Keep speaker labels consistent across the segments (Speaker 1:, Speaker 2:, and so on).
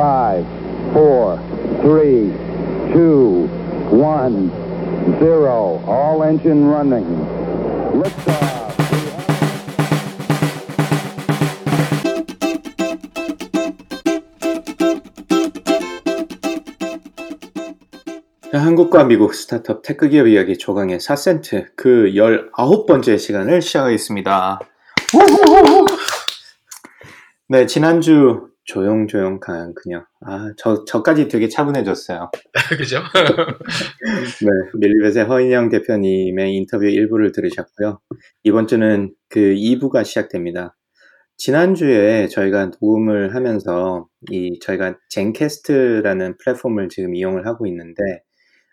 Speaker 1: Five, four, three, two, one, zero. All engine running. Liftoff.
Speaker 2: 한국과 미국 스타트업 테크 기업 이야기 조강의 4센트 그 19번째 시간을 시작하겠습니다. 네, 지난주 조용조용 간 그녀. 아, 저, 저까지 되게 차분해졌어요.
Speaker 3: 그죠?
Speaker 2: 네, 밀리벳의 허인영 대표님의 인터뷰 일부를 들으셨고요. 이번 주는 그 2부가 시작됩니다. 지난주에 저희가 녹음을 하면서 이 저희가 젠캐스트라는 플랫폼을 지금 이용을 하고 있는데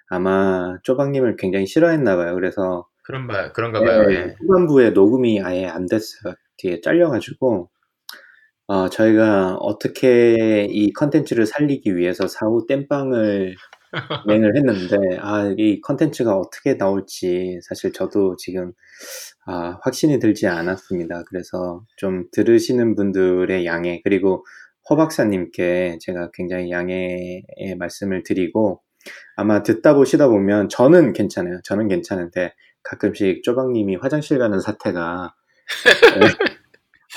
Speaker 2: 아마 쪼박님을 굉장히 싫어했나 봐요. 그래서
Speaker 3: 그런 봐, 그런가 봐요.
Speaker 2: 네,
Speaker 3: 예.
Speaker 2: 후반부에 녹음이 아예 안 됐어요. 뒤에 잘려가지고 어, 저희가 어떻게 이 컨텐츠를 살리기 위해서 사후 땜빵을 진행을 했는데 아, 이 컨텐츠가 어떻게 나올지 사실 저도 지금 아, 확신이 들지 않았습니다. 그래서 좀 들으시는 분들의 양해 그리고 허 박사님께 제가 굉장히 양해의 말씀을 드리고 아마 듣다 보시다 보면 저는 괜찮아요. 저는 괜찮은데 가끔씩 쪼박님이 화장실 가는 사태가 네,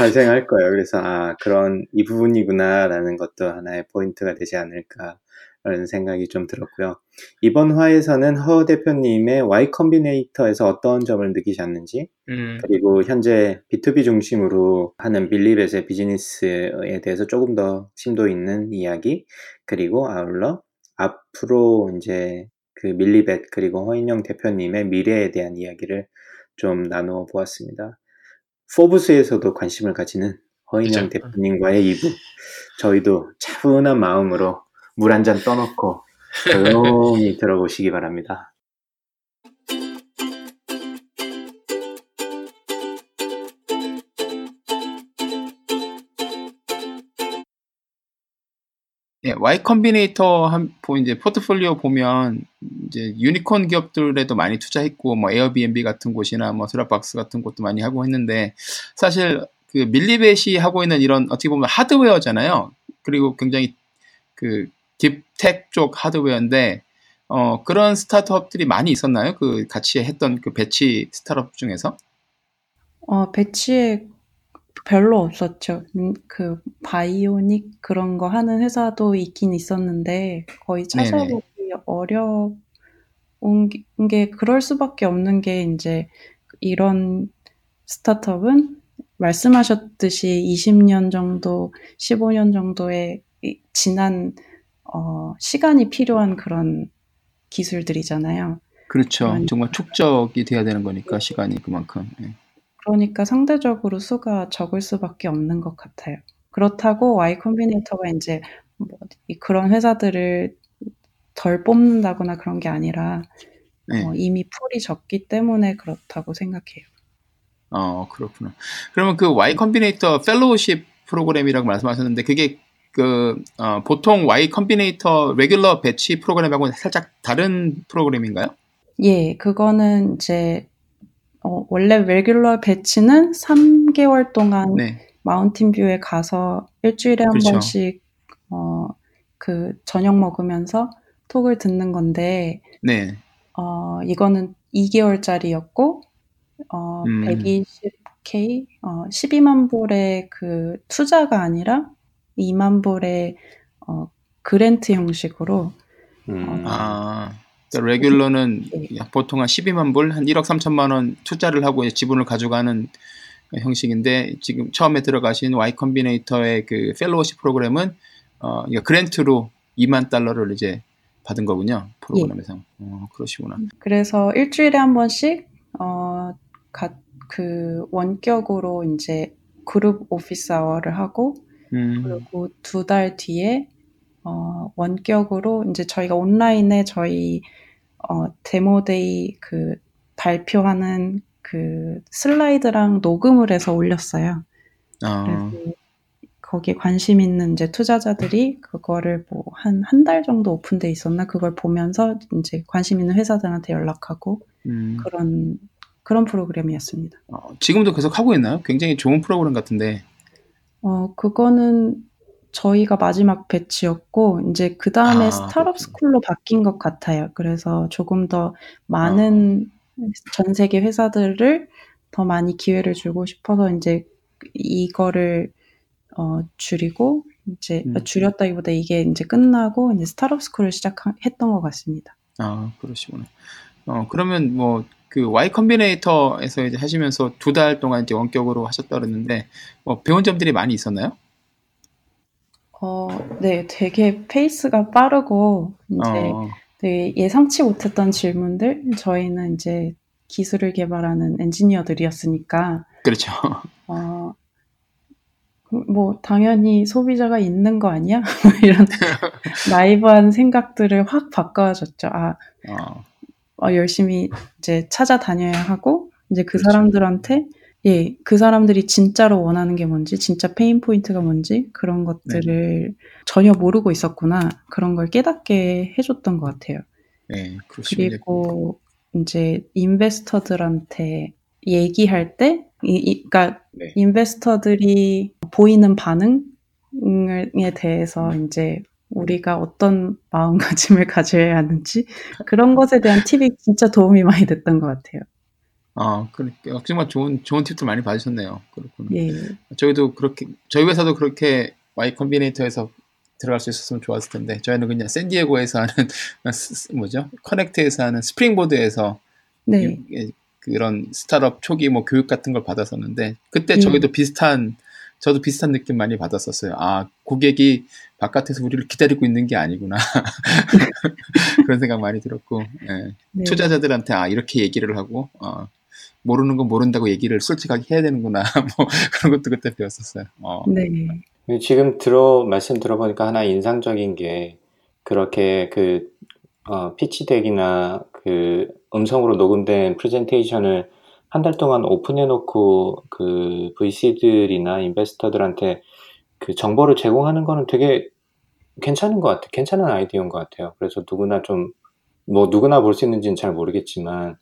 Speaker 2: 발생할 거예요. 그래서 아 그런 이 부분이구나라는 것도 하나의 포인트가 되지 않을까라는 생각이 좀 들었고요. 이번 화에서는 허 대표님의 Y 컴비네이터에서 어떤 점을 느끼셨는지
Speaker 3: 음,
Speaker 2: 그리고 현재 B2B 중심으로 하는 빌리벳의 비즈니스에 대해서 조금 더 심도 있는 이야기 그리고 아울러 앞으로 이제 그 밀리벳 그리고 허인영 대표님의 미래에 대한 이야기를 좀 나누어 보았습니다. 포브스에서도 관심을 가지는 허인영
Speaker 3: 그죠.
Speaker 2: 대표님과의 2부 저희도 차분한 마음으로 물 한 잔 떠놓고 조용히 들어보시기 바랍니다.
Speaker 4: 예, Y Combinator 한, 보- 이제 포트폴리오 보면 이제 유니콘 기업들에도 많이 투자했고 뭐 에어비앤비 같은 곳이나 뭐 드랍박스 같은 곳도 많이 하고 했는데 사실 그 밀리벳이 하고 있는 이런 어떻게 보면 하드웨어잖아요. 그리고 굉장히 그 deep tech 쪽 하드웨어인데 어 그런 스타트업들이 많이 있었나요? 그 같이 했던 그 batch 스타트업 중에서?
Speaker 5: 어, batch에 별로 없었죠. 음, 그 바이오닉 그런 거 하는 회사도 있긴 있었는데 거의
Speaker 4: 네네.
Speaker 5: 찾아보기 어려운 게, 게 그럴 수밖에 없는 게 이제 이런 스타트업은 말씀하셨듯이 20년 정도, 15년 정도의 이 지난 어, 시간이 필요한 그런 기술들이잖아요.
Speaker 4: 그렇죠.
Speaker 5: 그러니까.
Speaker 4: 정말 축적이 돼야 되는 거니까 시간이 그만큼. 예.
Speaker 5: 그러니까 상대적으로 수가 적을 수밖에 없는 것 같아요. 그렇다고 Y 컴비네이터가 이제 뭐 이- 그런 회사들을 덜 뽑는다거나 그런 게 아니라
Speaker 4: 네.
Speaker 5: 어, 이미 pool이 적기 때문에 그렇다고 생각해요.
Speaker 4: 어, 그렇구나. 그러면 그 Y Combinator fellowship 프로그램이라고 말씀하셨는데 그게 그 어, 보통 Y Combinator regular batch 프로그램하고 살짝 다른 프로그램인가요?
Speaker 5: 예, 그거는 이제 어, 원래 regular batch는 3개월 동안
Speaker 4: 네.
Speaker 5: 마운틴 뷰에 가서 일주일에 한
Speaker 4: 그렇죠.
Speaker 5: 번씩 어, 그 저녁 먹으면서 talk을 듣는 건데
Speaker 4: 네.
Speaker 5: 어, 이거는 2개월짜리였고, 어,
Speaker 4: 음.
Speaker 5: 120K, 어, 12만 불의 그 투자가 아니라 2만 불의 어, grant 형식으로,
Speaker 2: 음,
Speaker 4: 아, 그러니까 regular는
Speaker 5: 네.
Speaker 4: 보통 한 12만 불, 한 1억 3천만 원 투자를 하고 지분을 가져가는 형식인데 지금 처음에 들어가신 Y 컴비네이터의 그 fellowship 프로그램은 어, 이거 grant로 2만 달러를 이제 받은 거군요. 프로그램에서. 어, 그러시구나.
Speaker 5: 그래서 일주일에 한 번씩, 어, 가, 그 원격으로 이제 그룹 office hour를 하고,
Speaker 4: 음,
Speaker 5: 그리고 두 달 뒤에 어, 원격으로 이제 저희가 온라인에 저희 어, demo day 그 발표하는 그 슬라이드랑 녹음을 해서 올렸어요.
Speaker 4: 어,
Speaker 5: 그래서 거기에 관심 있는 이제 투자자들이 그거를 뭐 한 한 달 정도 오픈돼 있었나 그걸 보면서 이제 관심 있는 회사들한테 연락하고
Speaker 4: 음.
Speaker 5: 그런 그런 프로그램이었습니다.
Speaker 4: 어, 지금도 계속 하고 있나요? 굉장히 좋은 프로그램 같은데.
Speaker 5: 어, 그거는 저희가 마지막 배치였고 이제 그 다음에
Speaker 4: 아,
Speaker 5: 스타트업
Speaker 4: 그렇군요.
Speaker 5: 스쿨로 바뀐 것 같아요. 그래서 조금 더 많은 전 세계 회사들을 더 많이 기회를 주고 싶어서 이제 이거를 어, 줄이고 이제
Speaker 4: 음.
Speaker 5: 줄였다기보다 이게 이제 끝나고 이제 스타트업 스쿨을 시작했던 것 같습니다.
Speaker 4: 아, 그러시구나. 어, 그러면 뭐, 그 Y 컴비네이터에서 이제 하시면서 두 달 동안 이제 원격으로 하셨다 그랬는데, 뭐, 배운 점들이 많이 있었나요?
Speaker 5: 어, 네, 되게 페이스가 빠르고 이제
Speaker 4: 어,
Speaker 5: 되게 예상치 못했던 질문들 저희는 이제 기술을 개발하는 엔지니어들이었으니까
Speaker 4: 그렇죠.
Speaker 5: 어, 그뭐 당연히 소비자가 있는 거 아니야? 뭐 이런 나이브한 생각들을 확 바꿔줬죠. 아,
Speaker 4: 어,
Speaker 5: 어, 열심히 이제 찾아다녀야 하고 이제 그
Speaker 4: 그렇죠.
Speaker 5: 사람들한테 예, 그 사람들이 진짜로 원하는 게 뭔지, 진짜 pain point가 뭔지 그런 것들을 전혀 모르고 있었구나 그런 걸 깨닫게 해줬던 것 같아요.
Speaker 4: 네.
Speaker 5: 그리고 이제 investor들한테 얘기할 때, 이, 이, 그러니까
Speaker 4: 네.
Speaker 5: investor들이 보이는 반응에 대해서 이제 우리가 어떤 마음가짐을 가져야 하는지 그런 것에 대한 팁이 진짜 도움이 많이 됐던 것 같아요.
Speaker 4: 아, 그렇게, 어, 정말 좋은, 좋은 팁들 많이 받으셨네요. 그렇구나.
Speaker 5: 예,
Speaker 4: 저희도 그렇게, 저희 회사도 그렇게 Y 컴비네이터에서 들어갈 수 있었으면 좋았을 텐데, 저희는 그냥 샌디에고에서 하는, 스- 뭐죠? CONNECT에서 하는 Springboard에서
Speaker 5: 네,
Speaker 4: 유- 예, 그런 스타트업 초기 뭐 교육 같은 걸 받았었는데 그때
Speaker 5: 음.
Speaker 4: 저희도 비슷한 저도 비슷한 느낌 많이 받았었어요. 아 고객이 바깥에서 우리를 기다리고 있는 게 아니구나 그런 생각 많이 들었고 예.
Speaker 5: 네.
Speaker 4: 투자자들한테 아 이렇게 얘기를 하고 어, 모르는 건 모른다고 얘기를 솔직하게 해야 되는구나 뭐 그런 것도 그때 배웠었어요. 어,
Speaker 5: 네,
Speaker 2: 지금 들어 말씀 들어보니까 하나 인상적인 게 그렇게 그 어, 피치 덱이나 그 음성으로 녹음된 프레젠테이션을 한 달 동안 오픈해 놓고 그 VC들이나 인베스터들한테 그 정보를 제공하는 거는 되게 괜찮은 것 같아요. 괜찮은 아이디어인 것 같아요. 그래서 누구나 좀 뭐 누구나 볼 수 있는지는 잘 모르겠지만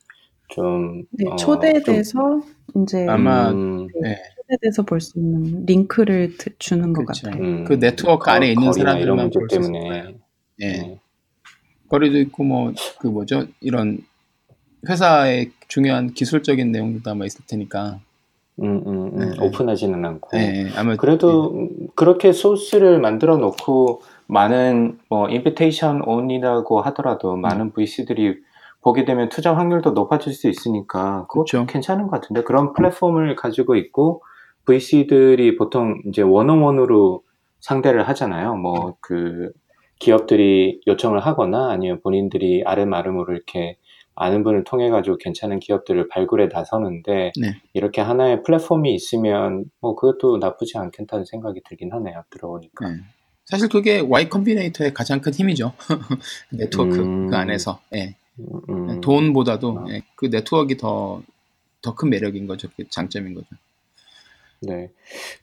Speaker 2: 좀
Speaker 5: 네,
Speaker 2: 어,
Speaker 5: 초대돼서 이제
Speaker 4: 아마
Speaker 2: 음,
Speaker 4: 네.
Speaker 5: 초대돼서 볼 수 있는 링크를 드- 주는 것
Speaker 4: 그렇죠.
Speaker 5: 같아요.
Speaker 2: 음,
Speaker 4: 그 네트워크
Speaker 2: 거-
Speaker 4: 안에 있는 사람들만 볼 수 있을
Speaker 2: 때문에
Speaker 4: 거예요. 예.
Speaker 2: 네.
Speaker 4: 거리도 있고 뭐 그 뭐죠 이런 회사의 중요한 기술적인 내용도 아마 있을 테니까
Speaker 2: 음, 음, 음,
Speaker 4: 네.
Speaker 2: 오픈하지는 않고.
Speaker 4: 예, 예. 아마
Speaker 2: 그래도 음, 그렇게 소스를 만들어 놓고 많은 뭐 인비테이션 온이라고 하더라도
Speaker 4: 음.
Speaker 2: 많은 VC들이 보게 되면 투자 확률도 높아질 수 있으니까 그것도
Speaker 4: 그렇죠.
Speaker 2: 괜찮은 것 같은데 그런 플랫폼을 가지고 있고 VC들이 보통 이제 원어원으로 상대를 하잖아요. 뭐 그 기업들이 요청을 하거나 아니면 본인들이 아름아름으로 이렇게 아는 분을 통해 가지고 괜찮은 기업들을 발굴해 나서는데
Speaker 4: 네.
Speaker 2: 이렇게 하나의 플랫폼이 있으면 뭐 그것도 나쁘지 않겠다는 생각이 들긴 하네요. 들어보니까.
Speaker 4: 예. 사실 그게 Y Combinator의 가장 큰 힘이죠. 네트워크
Speaker 2: 음.
Speaker 4: 그 안에서 예.
Speaker 2: 음,
Speaker 4: 돈보다도
Speaker 2: 아.
Speaker 4: 예, 그 네트워크가 더 더 큰 매력인 거죠. 그 장점인 거죠.
Speaker 2: 네.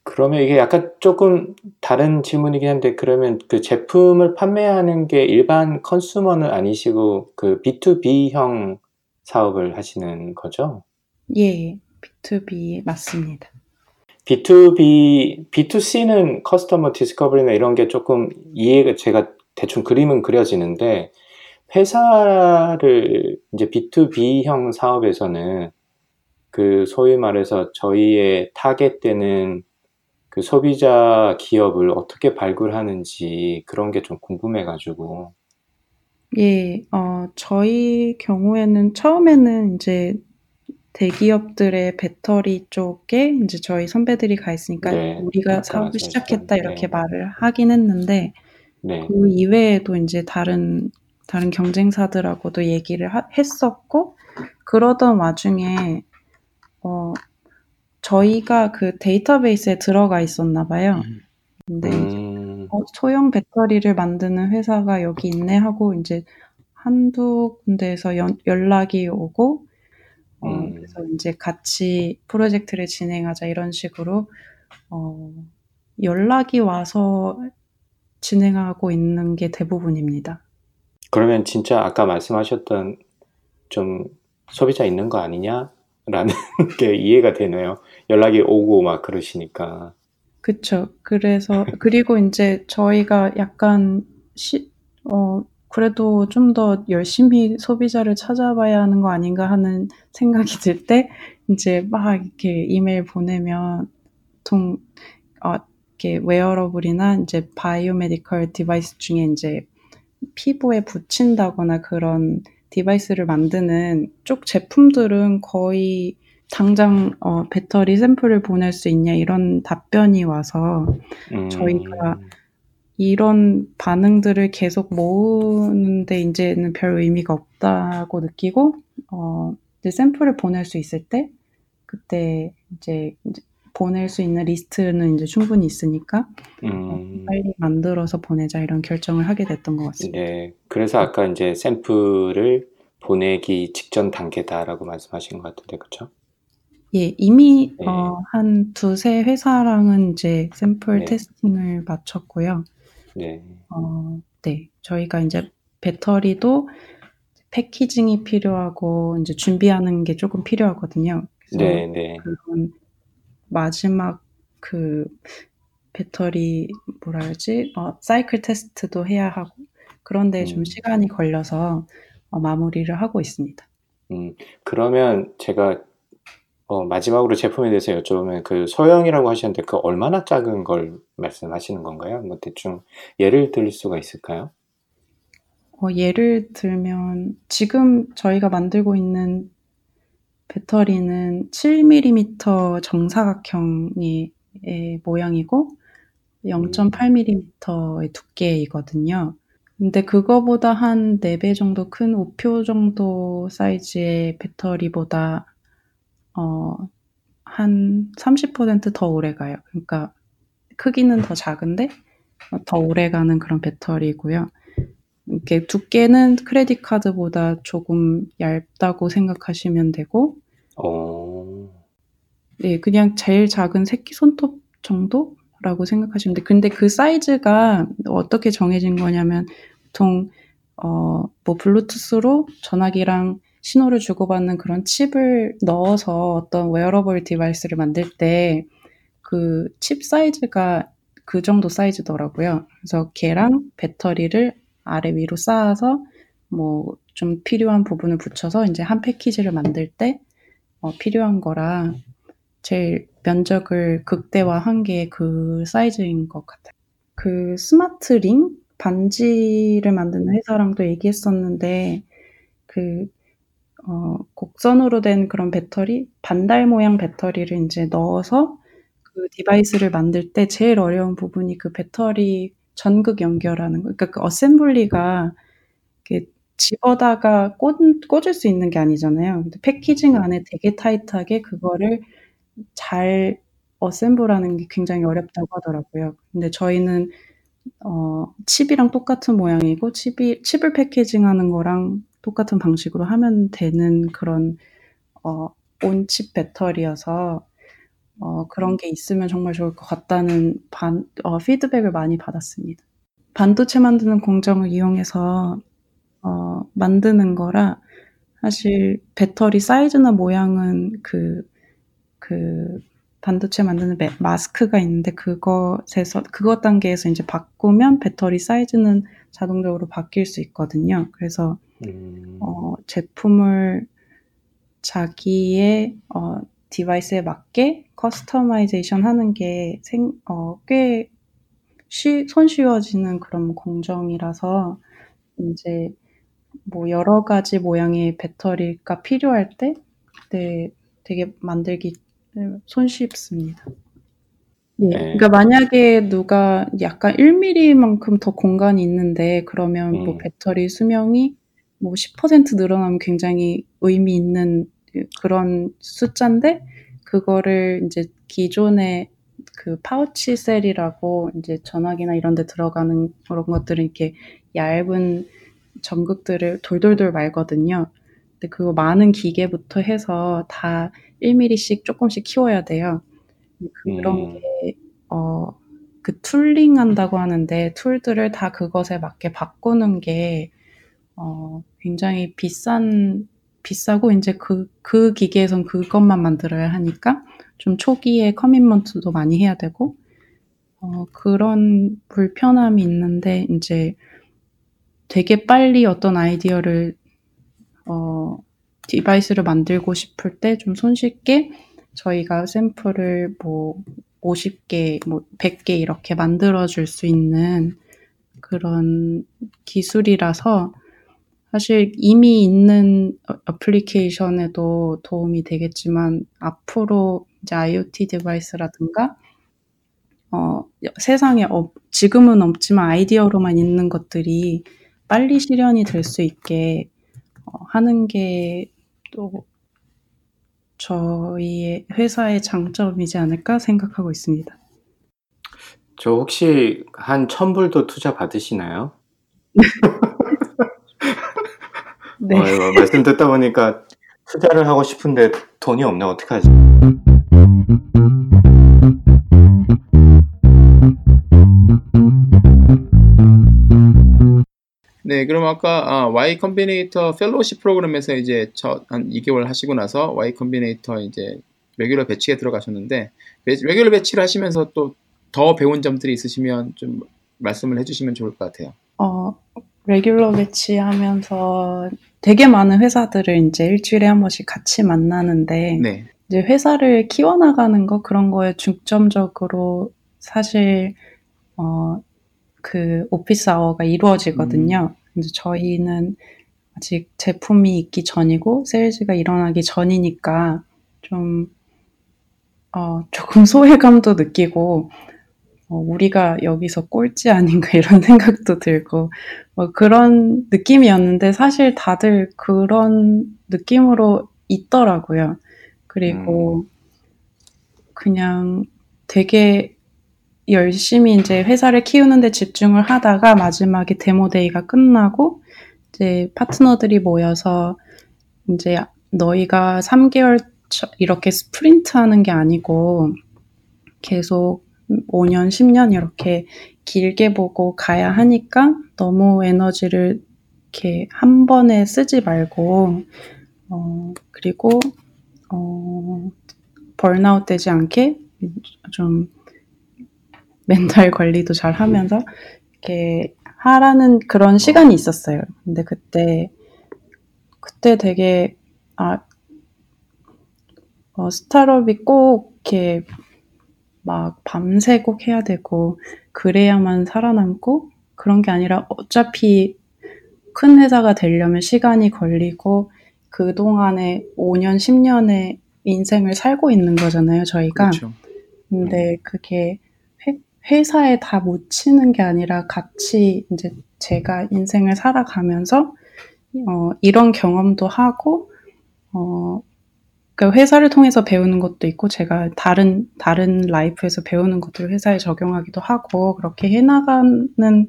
Speaker 2: 그러면 이게 약간 조금 다른 질문이긴 한데 그러면 그 제품을 판매하는 게 일반 컨슈머는 아니시고 그 B2B형 사업을 하시는 거죠?
Speaker 5: 예, B2B 맞습니다.
Speaker 2: B2B, B2C는 커스터머 디스커버리나 이런 게 조금 이해가 제가 대충 그림은 그려지는데 회사를 이제 B2B형 사업에서는 그 소위 말해서 저희의 타겟되는 그 소비자 기업을 어떻게 발굴하는지 그런 게 좀 궁금해가지고.
Speaker 5: 예, 어, 저희 경우에는 처음에는 이제 대기업들의 배터리 쪽에 이제 저희 선배들이 가 있으니까
Speaker 2: 네,
Speaker 5: 우리가 사업을 시작했다 이렇게
Speaker 2: 네.
Speaker 5: 말을 하긴 했는데
Speaker 2: 네.
Speaker 5: 그 이외에도 이제 다른 다른 경쟁사들하고도 얘기를 하- 했었고 그러던 와중에 어 저희가 그 데이터베이스에 들어가 있었나 봐요.
Speaker 4: 음.
Speaker 5: 근데
Speaker 2: 음,
Speaker 5: 어, 소형 배터리를 만드는 회사가 여기 있네 하고 이제 한두 군데에서 연- 연락이 오고 어,
Speaker 2: 음.
Speaker 5: 그래서 이제 같이 프로젝트를 진행하자 이런 식으로 어, 연락이 와서 진행하고 있는 게 대부분입니다.
Speaker 2: 그러면 진짜 아까 말씀하셨던 좀 소비자 있는 거 아니냐? 라는 게 이해가 되네요. 연락이 오고 막 그러시니까.
Speaker 5: 그쵸. 그래서 그리고 인제 저희가 약간 시 어 그래도 좀 더 열심히 소비자를 찾아봐야 하는 거 아닌가 하는 생각이 들때 인제 막 이렇게 이메일 보내면 보통 어 이렇게 wearable이나 인제 biomedical device 중에 인제 피부에 붙인다거나 그런 device를 만드는 쪽 제품들은 거의 당장 어 "배터리 샘플을 보낼 수 있냐?" 이런 답변이 와서
Speaker 2: 음.
Speaker 5: 저희가 이런 반응들을 계속 모으는데 인제는 별 의미가 없다고 느끼고 어 이제 샘플을 보낼 수 있을 때 그때 이제 인제 보낼 수 있는 리스트는 인제 충분히 있으니까 어
Speaker 2: 음.
Speaker 5: '빨리 만들어서 보내자.' 이런 결정을 하게 됐던 것 같습니다.
Speaker 2: 네. 그래서 아까 인제 "샘플을 보내기 직전 단계다."라고 말씀하신 것 같은데 그쵸?
Speaker 5: 예. 이미
Speaker 2: 네.
Speaker 5: 어한2-3 회사랑은 인제 샘플
Speaker 2: 네.
Speaker 5: 테스팅을 마쳤고요.
Speaker 2: 네.
Speaker 5: 어 네. 저희가 인제 배터리도 패키징이 필요하고 인제 준비하는 게 쪼금 필요하거든요. 그래서
Speaker 2: 네 네.
Speaker 5: 그런 마지막 그 배터리 뭐라 그러지? 어 사이클 테스트도 해야 하고 그런 데에 좀
Speaker 2: 음.
Speaker 5: 시간이 걸려서 어 마무리를 하고 있습니다.
Speaker 2: 음. 그러면 제가 어 마지막으로 제품에 대해서 여쭤보면 그 소형이라고 하셨는데 그 얼마나 작은 걸 말씀하시는 건가요? 뭐 대충 예를 들 수가 있을까요?
Speaker 5: 어 예를 들면 지금 저희가 만들고 있는 배터리는 7 밀리미터 정사각형의 의 모양이고 0.8
Speaker 2: 음.
Speaker 5: 밀리미터의 두께이거든요. 근데 그거보다 한 4배 정도 큰 우표 정도 사이즈의 배터리보다 어 한 30%더 오래 가요. 그러니까 크기는 더 작은데 어더 오래 가는 그런 배터리고요. 이렇게 두께는 크레딧 카드보다 조금 얇다고 생각하시면 되고
Speaker 2: 어.
Speaker 5: 네. 그냥 제일 작은 새끼 손톱 정도라고 생각하시면 돼요. 근데 그 사이즈가 어떻게 정해진 거냐면 보통 어 뭐 블루투스로 전화기랑 신호를 주고받는 그런 칩을 넣어서 어떤 wearable device를 만들 때 그 칩 사이즈가 그 정도 사이즈더라고요. 그래서 걔랑 배터리를 아래 위로 쌓아서 뭐 좀 필요한 부분을 붙여서 인제 한 패키지를 만들 때 어 필요한 거라 제일 면적을 극대화한 게 그 사이즈인 것 같아요. 그 smart ring 반지를 만드는 회사랑도 얘기했었는데 그 어 곡선으로 된 그런 배터리 반달 모양 배터리를 인제 넣어서 그 device를 만들 때 제일 어려운 부분이 그 배터리 전극 연결하는 거 그러니까 그 assembly가 이렇게 집어다가 꽂 꽂을 수 있는 게 아니잖아요. 근데 패키징 안에 되게 타이트하게 그거를 잘 어셈블하는 게 굉장히 어렵다고 하더라고요. 근데 저희는 어 칩이랑 똑같은 모양이고 칩이 칩을 패키징하는 거랑 똑같은 방식으로 하면 되는 그런 어 온칩 배터리여서 어 그런 게 있으면 정말 좋을 것 같다는 반 어 피드백을 많이 받았습니다. 반도체 만드는 공정을 이용해서 어 만드는 거라 사실 배터리 사이즈나 모양은 그 그 반도체 만드는 매 마스크가 있는데 그것에서 그것 단계에서 인제 바꾸면 배터리 사이즈는 자동적으로 바뀔 수 있거든요. 그래서
Speaker 2: 음.
Speaker 5: 어 제품을 자기의 어 device에 맞게 customization 하는 게 생 어 꽤 쉬 손쉬워지는 그런 공정이라서 인제 뭐 여러 가지 모양의 배터리가 필요할 때 그때 되게 만들기 음 손쉽습니다. 예.
Speaker 2: 네.
Speaker 5: 그러니까 만약에 누가 약간 1 밀리만큼 더 공간이 있는데 그러면 뭐
Speaker 2: 음.
Speaker 5: 배터리 수명이 뭐 10% 늘어나면 굉장히 의미 있는 그 그런 숫자인데 그거를 인제 기존의 그 pouch cell이라고 인제 전화기나 이런 데 들어가는 그런 것들은 이렇게 얇은 전극들을 돌돌돌 말거든요. 근데 그거 마는 기계부터 해서 다1 밀리씩 쪼끔씩 키워야 돼요. 그런
Speaker 2: 음.
Speaker 5: 게 어 그 tooling 한다고 하는데 tool들을 다 그것에 맞게 바꾸는 게 어 굉장히 비싼 비싸고 인제 그 그 기계에선 그것만 만들어야 하니까 좀 초기에 커밋먼트도 많이 해야 되고 어, 그런 불편함이 있는데 이제 되게 빨리 어떤 아이디어를 어, 디바이스를 만들고 싶을 때 좀 손쉽게 저희가 샘플을 뭐 50개, 뭐 100개 이렇게 만들어 줄 수 있는 그런 기술이라서 사실 이미 있는 어플리케이션에도 도움이 되겠지만 앞으로 이제 IoT 디바이스라든가 어, 세상에 어, 지금은 없지만 아이디어로만 있는 것들이 빨리 실현이 될 수 있게 어, 하는 게 또 저희의 회사의 장점이지 않을까 생각하고 있습니다.
Speaker 2: 저 혹시 한 천불도 투자 받으시나요?
Speaker 5: 네.
Speaker 2: 어, 말씀 듣다 보니까 투자를 하고 싶은데 돈이 없네 어떡하지?
Speaker 4: 네, 그럼 아까 아, Y Combinator fellowship 프로그램에서 이제 저 한 2개월 하시고 나서 Y Combinator 이제 regular batch에 들어가셨는데 regular batch를 하시면서 또 더 배운 점들이 있으시면 좀 말씀을 해주시면 좋을 것 같아요.
Speaker 5: 어, regular batch하면서 되게 많은 회사들을 이제 일주일에 한 번씩 같이 만나는데
Speaker 4: 네,
Speaker 5: 이제 회사를 키워나가는 거 그런 거에 중점적으로 사실 어, 그 office hour가 이루어지거든요. 근데 저희는 아직 제품이 있기 전이고 sales가 일어나기 전이니까 좀 어, 조금 소외감도 느끼고 어, 우리가 여기서 꼴찌 아닌가 이런 생각도 들고 뭐 그런 느낌이었는데 사실 다들 그런 느낌으로 있더라고요. 그리고 그냥 되게 열심히 이제 회사를 키우는데 집중을 하다가 마지막에 데모데이가 끝나고 이제 파트너들이 모여서 이제 너희가 3개월 이렇게 스프린트 하는 게 아니고 계속 5년, 10년 이렇게 길게 보고 가야 하니까 너무 에너지를 이렇게 한 번에 쓰지 말고, 어, 그리고, 어, 벌나웃 되지 않게 좀 멘탈 관리도 잘 하면서 이렇게 하라는 그런 시간이 있었어요. 근데 그때, 그때 되게, 아, 어, 스타트업이 꼭 이렇게 막 밤새 꼭 해야 되고 그래야만 살아남고 그런 게 아니라 어차피 큰 회사가 되려면 시간이 걸리고 그동안에 5년, 10년의 인생을 살고 있는 거잖아요, 저희가.
Speaker 4: 그렇죠.
Speaker 5: 근데 그게 회, 사에 다 묻히는 게 아니라 같이 이제 제가 인생을 살아가면서 어, 이런 경험도 하고 어, 그 회사를 통해서 배우는 것도 있고 제가 다른 다른 라이프에서 배우는 것들을 회사에 적용하기도 하고 그렇게 해나가는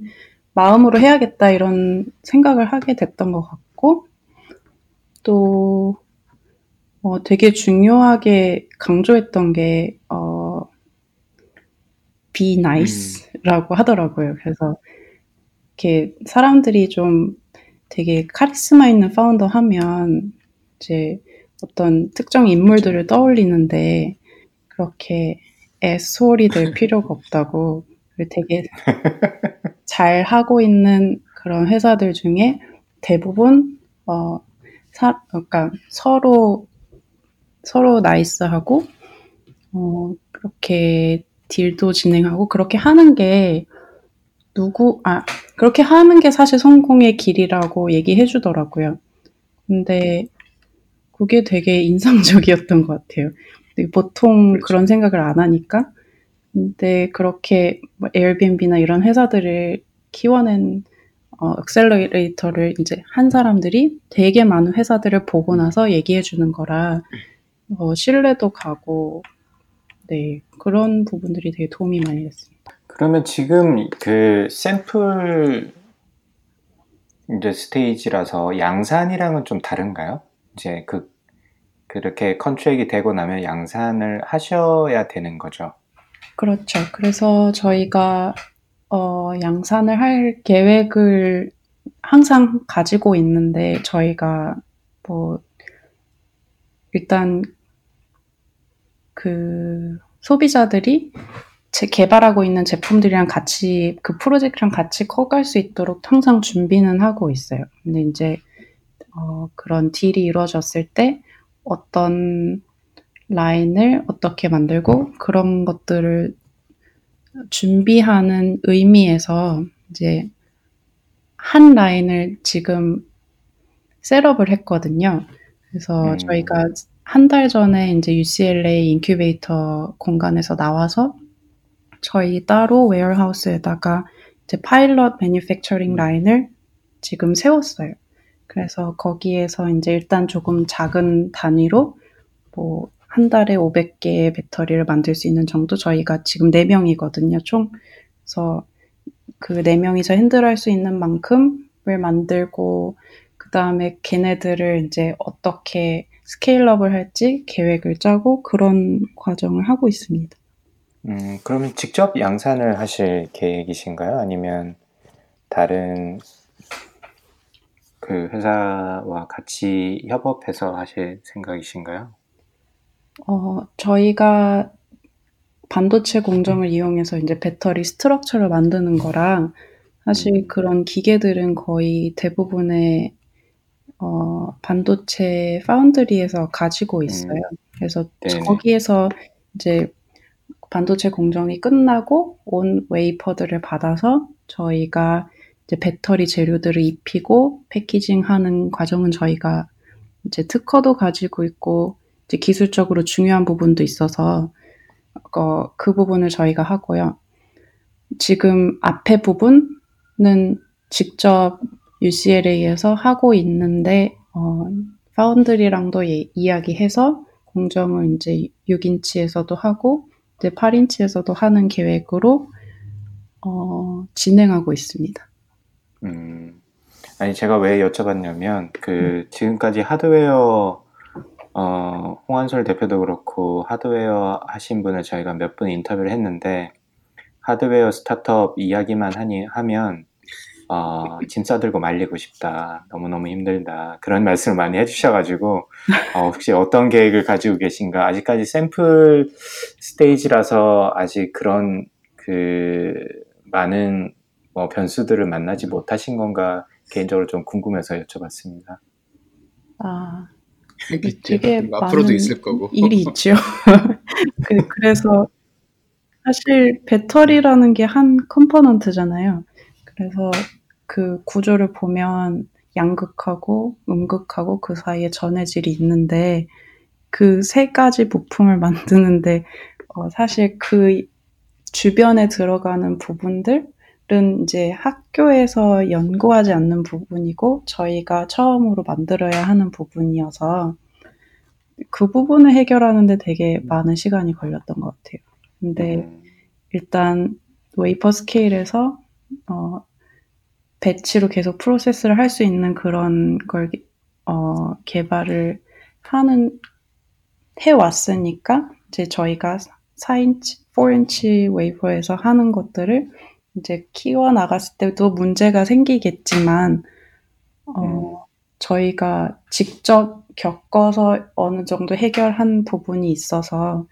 Speaker 5: 마음으로 해야겠다 이런 생각을 하게 됐던 것 같고 또 어, 되게 중요하게 강조했던 게 어, be nice라고 하더라고요. 그래서 이렇게 사람들이 좀 되게 카리스마 있는 파운더 하면 이제 어떤 특정 인물들을 떠올리는데 그렇게 애소리 될 필요가 없다고 되게 잘 하고 있는 그런 회사들 중에 대부분 어 사, 그러니까 서로 서로 nice하고 어 그렇게 deal도 진행하고 그렇게 하는 게 누구 아 그렇게 하는 게 사실 성공의 길이라고 얘기해 주더라고요. 근데 그게 되게 인상적이었던 것 같아요. 보통 그렇죠. 그런 생각을 안 하니까. 근데 그렇게 뭐 Airbnb나 이런 회사들을 키워낸 어, accelerator를 이제 한 사람들이 되게 많은 회사들을 보고 나서 얘기해 주는 거라 어, 신뢰도 가고 네 그런 부분들이 되게 도움이 많이 됐습니다.
Speaker 2: 그러면 지금 그 샘플 이제 스테이지라서 양산이랑은 좀 다른가요? 이제 그 그렇게 컨트랙이 되고 나면 양산을 하셔야 되는 거죠.
Speaker 5: 그렇죠. 그래서 저희가 어, 양산을 할 계획을 항상 가지고 있는데 저희가 뭐 일단 그 소비자들이 제 개발하고 있는 제품들이랑 같이 그 프로젝트랑 같이 커갈 수 있도록 항상 준비는 하고 있어요. 근데 이제 어, 그런 딜이 이루어졌을 때 어떤 라인을 어떻게 만들고 그런 것들을 준비하는 의미에서 이제 한 라인을 지금 setup을 했거든요. 그래서
Speaker 2: 음.
Speaker 5: 저희가 한 달 전에 이제 UCLA 인큐베이터 공간에서 나와서 저희 따로 warehouse에다가 이제 pilot manufacturing line을 지금 세웠어요. 그래서 거기에서 이제 일단 조금 작은 단위로 뭐 한 달에 500개의 배터리를 만들 수 있는 정도 저희가 지금 4명이거든요, 총. 그래서 그 4명이서 핸들할 수 있는 만큼을 만들고 그다음에 걔네들을 이제 어떻게 스케일업을 할지 계획을 짜고 그런 과정을 하고 있습니다.
Speaker 2: 음, 그러면 직접 양산을 하실 계획이신가요? 아니면 다른 그 회사와 같이 협업해서 하실 생각이신가요?
Speaker 5: 어, 저희가 반도체 공정을 이용해서 이제 배터리 스트럭처를 만드는 거랑 사실 그런 기계들은 거의 대부분의 어, 반도체 파운드리에서 가지고 있어요. 그래서
Speaker 2: 네네.
Speaker 5: 거기에서 이제 반도체 공정이 끝나고 온 웨이퍼들을 받아서 저희가 이제 배터리 재료들을 입히고 패키징하는 과정은 저희가 이제 특허도 가지고 있고 이제 기술적으로 중요한 부분도 있어서 어, 그 부분을 저희가 하고요. 지금 앞에 부분은 직접 UCLA에서 하고 있는데 어, 파운드리랑도 예- 이야기해서 공정을 이제 6인치에서도 하고 이제 8인치에서도 하는 계획으로 어, 진행하고 있습니다.
Speaker 2: 음, 아니, 제가 왜 여쭤봤냐면, 그, 지금까지 하드웨어, 어, 홍한솔 대표도 그렇고, 하드웨어 하신 분을 저희가 몇 분 인터뷰를 했는데, 하드웨어 스타트업 이야기만 하니, 하면, 어, 짐 싸들고 말리고 싶다. 너무너무 힘들다. 그런 말씀을 많이 해주셔가지고, 어, 혹시 어떤 계획을 가지고 계신가? 아직까지 샘플 스테이지라서 아직 그런, 그, 많은 뭐 변수들을 만나지 못하신 건가 개인적으로 좀 궁금해서 여쭤봤습니다.
Speaker 5: 아. 되게
Speaker 4: 그리고 앞으로도
Speaker 5: 많은
Speaker 4: 있을 거고.
Speaker 5: 일이 있죠. 그, 그래서 사실 배터리라는 게 한 컴포넌트잖아요. 그래서 그 구조를 보면 양극하고 음극하고 그 사이에 전해질이 있는데 그 세 가지 부품을 만드는데 어, 사실 그 주변에 들어가는 부분들 은 이제 학교에서 연구하지 않는 부분이고 저희가 처음으로 만들어야 하는 부분이어서 그 부분을 해결하는데 되게 많은 시간이 걸렸던 것 같아요. 근데
Speaker 2: 음,
Speaker 5: 일단 wafer scale에서 어, batch로 계속 process를 할 수 있는 그런 걸 어, 개발을 하는 해 왔으니까 이제 저희가 4인치, 4인치 웨이퍼에서 하는 것들을 이제 키워 나갔을 때도 문제가 생기겠지만 어, 저희가 직접 겪어서 어느 정도 해결한 부분이 있어서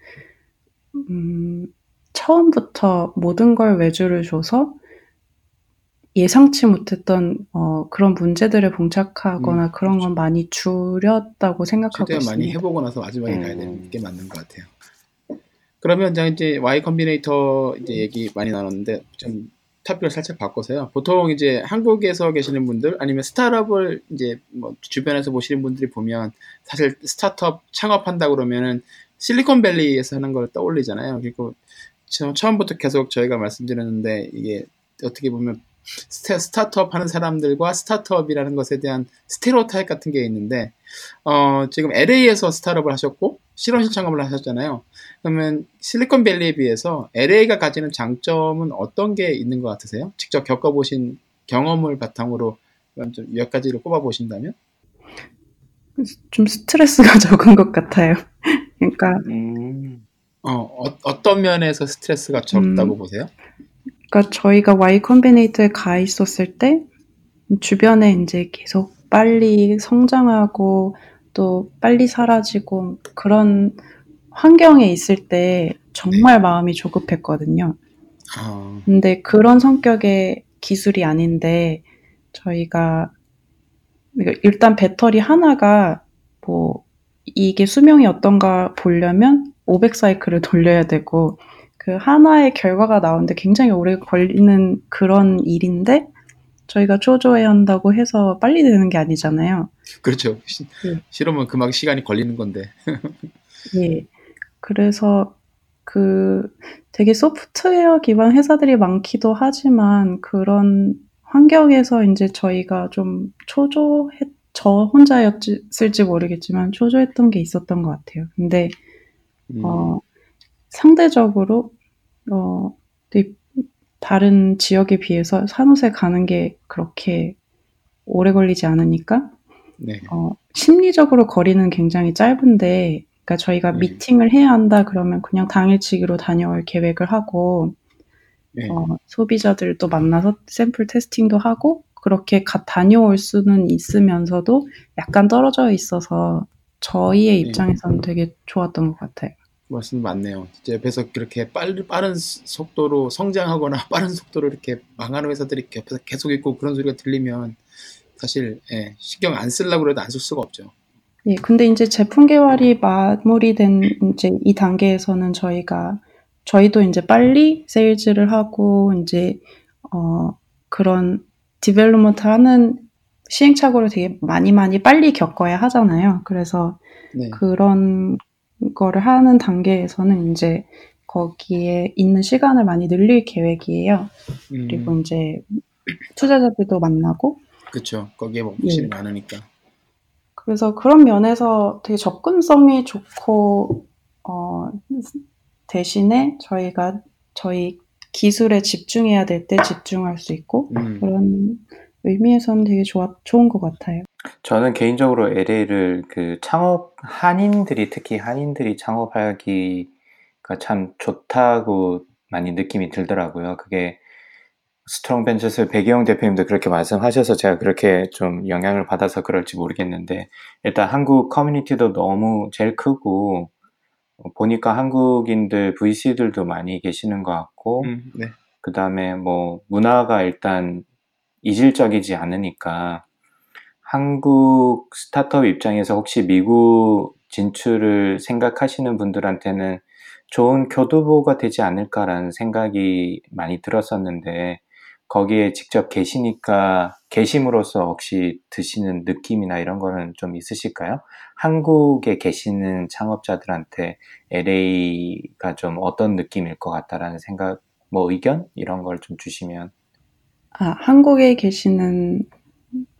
Speaker 5: 음, 처음부터 모든 걸 외주를 줘서 예상치 못했던 어, 그런 문제들을 봉착하거나 그런 건 많이 줄였다고 생각하고
Speaker 4: 최대한 많이
Speaker 5: 있습니다.
Speaker 4: 해보고 나서 마지막에
Speaker 2: 음.
Speaker 4: 가야 되는 게 맞는 것 같아요. 그러면 이제- 이제 Y Combinator 이제 얘기 많이 나눴는데 좀 topic을 살짝 바꿔서요. 보통 이제 한국에서 계시는 분들 아니면 스타트업을 이제 뭐 주변에서 보시는 분들이 보면 사실 스타트업 창업한다 그러면은 실리콘밸리에서 하는 걸 떠올리잖아요. 그리고 처- 처음부터 계속 저희가 말씀드렸는데 이게 어떻게 보면 스타, 스타트업 하는 사람들과 스타트업이라는 것에 대한 stereotype 같은 게 있는데 어, 지금 LA에서 스타트업을 하셨고 실험실 창업을 하셨잖아요. 그러면 실리콘밸리에 비해서 LA가 가지는 장점은 어떤 게 있는 것 같으세요? 직접 겪어보신 경험을 바탕으로 좀 몇 가지를 꼽아보신다면?
Speaker 5: 좀 스트레스가 적은 것 같아요. 그러니까,
Speaker 2: 음,
Speaker 4: 어, 어, 떤 면에서 스트레스가 적다고
Speaker 5: 음.
Speaker 4: 보세요?
Speaker 5: 그러니까 저희가 Y 컴비네이터에 가 있었을 때 주변에 이제 계속 빨리 성장하고 또 빨리 사라지고 그런 환경에 있을 때 정말 마음이 조급했거든요.
Speaker 4: 아,
Speaker 5: 근데 그런 성격의 기술이 아닌데 저희가 그러니까 일단 배터리 하나가 뭐 이게 수명이 어떤가 보려면 500사이클을 돌려야 되고 그 하나의 결과가 나오는데 굉장히 오래 걸리는 그런 일인데 저희가 초조해야 한다고 해서 빨리 되는 게 아니잖아요.
Speaker 4: 그렇죠. 시-
Speaker 5: 네.
Speaker 4: 실험은 그만 시간이 걸리는 건데.
Speaker 5: 예. 그래서 그 되게 소프트웨어 기반 회사들이 많기도 하지만 그런 환경에서 이제 저희가 좀 초조했, 저 혼자였을지 모르겠지만 초조했던 게 있었던 것 같아요. 근데
Speaker 4: 음,
Speaker 5: 어, 상대적으로 어, 되게 다른 지역에 비해서 산호세 가는 게 그렇게 오래 걸리지 않으니까
Speaker 4: 네.
Speaker 5: 어, 심리적으로 거리는 굉장히 짧은데, 그러니까 저희가
Speaker 4: 네.
Speaker 5: 미팅을 해야 한다 그러면 그냥 당일치기로 다녀올 계획을 하고,
Speaker 4: 네.
Speaker 5: 어, 소비자들도 만나서 샘플 테스팅도 하고, 그렇게 가, 다녀올 수는 있으면서도 약간 떨어져 있어서 저희의
Speaker 4: 네.
Speaker 5: 입장에서는 되게 좋았던 것 같아요.
Speaker 4: 말씀 맞네요. 옆에서 그렇게 빠른, 빠른 속도로 성장하거나 빠른 속도로 이렇게 망하는 회사들이 옆에서 계속 있고 그런 소리가 들리면 사실 예, 신경 안 쓰려고 해도 안 쓸 수가 없죠.
Speaker 5: 예, 근데 이제 제품 개발이 마무리된 이제 이 단계에서는 저희가 저희도 이제 빨리 세일즈를 하고 이제 어 그런 development 하는 시행착오를 되게 많이 많이 빨리 겪어야 하잖아요. 그래서
Speaker 4: 네.
Speaker 5: 그런 거를 하는 단계에서는 이제 거기에 있는 시간을 많이 늘릴 계획이에요. 그리고
Speaker 4: 음,
Speaker 5: 이제 투자자들도 만나고
Speaker 4: 그렇죠. 거기에 뭐 확실히
Speaker 5: 예.
Speaker 4: 많으니까.
Speaker 5: 그래서 그런 면에서 되게 접근성이 좋고, 어, 대신에 저희가 저희 기술에 집중해야 될 때 집중할 수 있고,
Speaker 4: 음,
Speaker 5: 그런 의미에서는 되게 좋아, 좋은 것 같아요.
Speaker 2: 저는 개인적으로 LA를 그 창업 한인들이 특히 한인들이 창업하기가 참 좋다고 많이 느낌이 들더라고요. 그게 Strong Ventures 배기홍 대표님도 그렇게 말씀하셔서 제가 그렇게 좀 영향을 받아서 그럴지 모르겠는데 일단 한국 커뮤니티도 너무 제일 크고 어, 보니까 한국인들 VC들도 많이 계시는 것 같고
Speaker 4: 음, 네.
Speaker 2: 그 다음에 뭐 문화가 일단 이질적이지 않으니까 한국 스타트업 입장에서 혹시 미국 진출을 생각하시는 분들한테는 좋은 교두보가 되지 않을까라는 생각이 많이 들었었는데 거기에 직접 계시니까 계심으로써 혹시 드시는 느낌이나 이런 거는 좀 있으실까요? 한국에 계시는 창업자들한테 LA가 좀 어떤 느낌일 것 같다라는 생각, 뭐 의견 이런 걸 좀 주시면
Speaker 5: 아, 한국에 계시는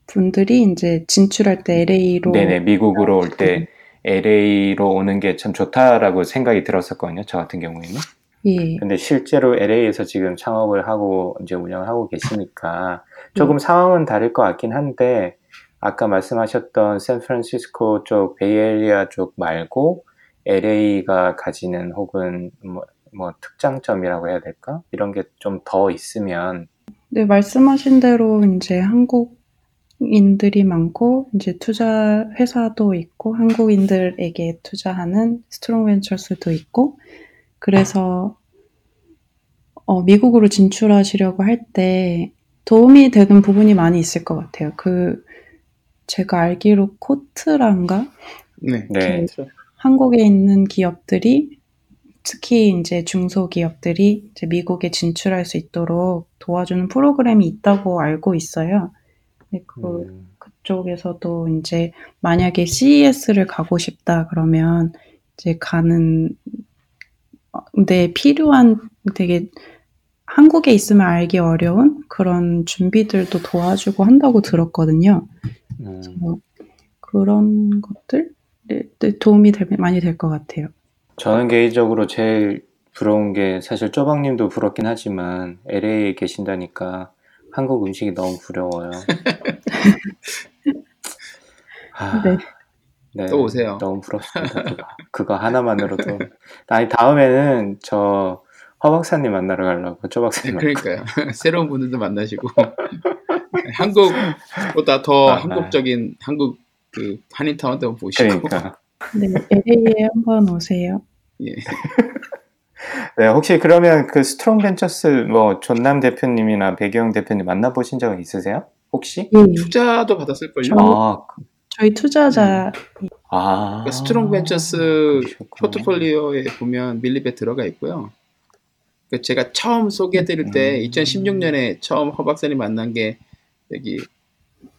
Speaker 5: 분들이 이제 진출할 때 LA로
Speaker 2: 네네 미국으로 올 때 LA로 오는 게 참 좋다라고 생각이 들었었거든요. 저 같은 경우에는.
Speaker 5: 예,
Speaker 2: 근데 실제로 LA에서 지금 창업을 하고 이제 운영을 하고 계시니까 조금 상황은 다를 것 같긴 한데 아까 말씀하셨던 샌프란시스코 쪽 베이에리아 쪽 말고 LA가 가지는 혹은 뭐, 뭐 특장점이라고 해야 될까? 이런 게 좀 더 있으면
Speaker 5: 네, 말씀하신 대로 이제 한국 인들이 많고, 이제 투자 회사도 있고, 한국인들에게 투자하는 Strong Ventures도 있고, 그래서, 어, 미국으로 진출하시려고 할 때 도움이 되는 부분이 많이 있을 것 같아요. 그, 제가 알기로 코트란가?
Speaker 4: 네.
Speaker 2: 네.
Speaker 5: 한국에 있는 기업들이 특히 이제 중소기업들이 이제 미국에 진출할 수 있도록 도와주는 프로그램이 있다고 알고 있어요. 네, 그,
Speaker 2: 음,
Speaker 5: 그쪽에서도 이제 만약에 CES를 가고 싶다 그러면 이제 가는 어, 근데 필요한 되게 한국에 있으면 알기 어려운 그런 준비들도 도와주고 한다고 들었거든요.
Speaker 2: 음.
Speaker 5: 그래서 그런 것들 네, 도움이 될- 많이 될 것 같아요.
Speaker 2: 저는 개인적으로 제일 부러운 게 사실 쪼박님도 부럽긴 하지만 LA에 계신다니까 한국 음식이 너무 부러워요. 아,
Speaker 5: 네.
Speaker 2: 네,
Speaker 4: 또 오세요.
Speaker 2: 너무 부럽습니다. 그거, 그거 하나만으로도. 아니 다음에는 저 허박사님 만나러 가려고 쪼박사님.
Speaker 4: 그러니까요. 새로운 분들도 만나시고 한국보다 더
Speaker 2: 아,
Speaker 4: 한국적인 한국 그 한인타운도 보시고
Speaker 2: 그러니까
Speaker 5: 네, LA에 한번 오세요.
Speaker 4: 예.
Speaker 2: 네, 혹시 그러면 그 Strong Ventures 뭐 John Nam 대표님이나 배기홍 대표님 만나보신 적 있으세요? 혹시?
Speaker 5: 예.
Speaker 4: 투자도 받았을 걸요?
Speaker 5: 저-
Speaker 2: 아, 그-
Speaker 5: 저희 투자자
Speaker 2: 아.
Speaker 4: 그러니까
Speaker 2: Strong Ventures.
Speaker 4: 포트폴리오에 보면 Millibatt에 들어가 있고요. 그 제가 처음 소개해드릴 때
Speaker 2: 음.
Speaker 4: 2016년에 처음 허 박사님 만난 게 여기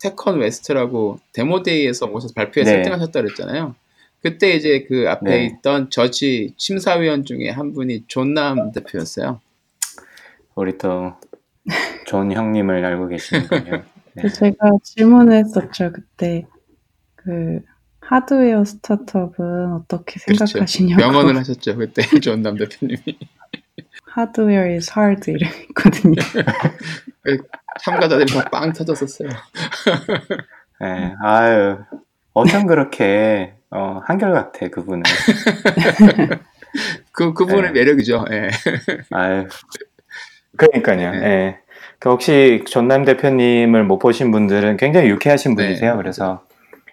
Speaker 4: TechCon West라고 demo day에서 오셔서 발표에
Speaker 2: 네.
Speaker 4: 1등하셨다 그랬잖아요. 그때 이제 그 앞에
Speaker 2: 네.
Speaker 4: 있던 저지 심사위원 중에 한 분이 John Nam 대표였어요.
Speaker 2: 우리 또 존 형님을 알고 계시는군요. 네.
Speaker 5: 제가 질문을 했었죠 그때 그 하드웨어 스타트업은 어떻게 생각하시냐고
Speaker 4: 명언을 하셨죠. 그때 존남 대표님이.
Speaker 5: 하드웨어 is hard 이랬거든요.
Speaker 4: 참가자들이 다빵 터졌었어요.
Speaker 2: 네, 아유, 어쩜 그렇게 어, 한결같아 그분은.
Speaker 4: 그, 그분의
Speaker 2: 네.
Speaker 4: 매력이죠. 예.
Speaker 2: 아유, 그러니까요.
Speaker 4: 네.
Speaker 2: 예. 그 혹시 존남 대표님을 못 보신 분들은 굉장히 유쾌하신
Speaker 4: 네.
Speaker 2: 분이세요. 그래서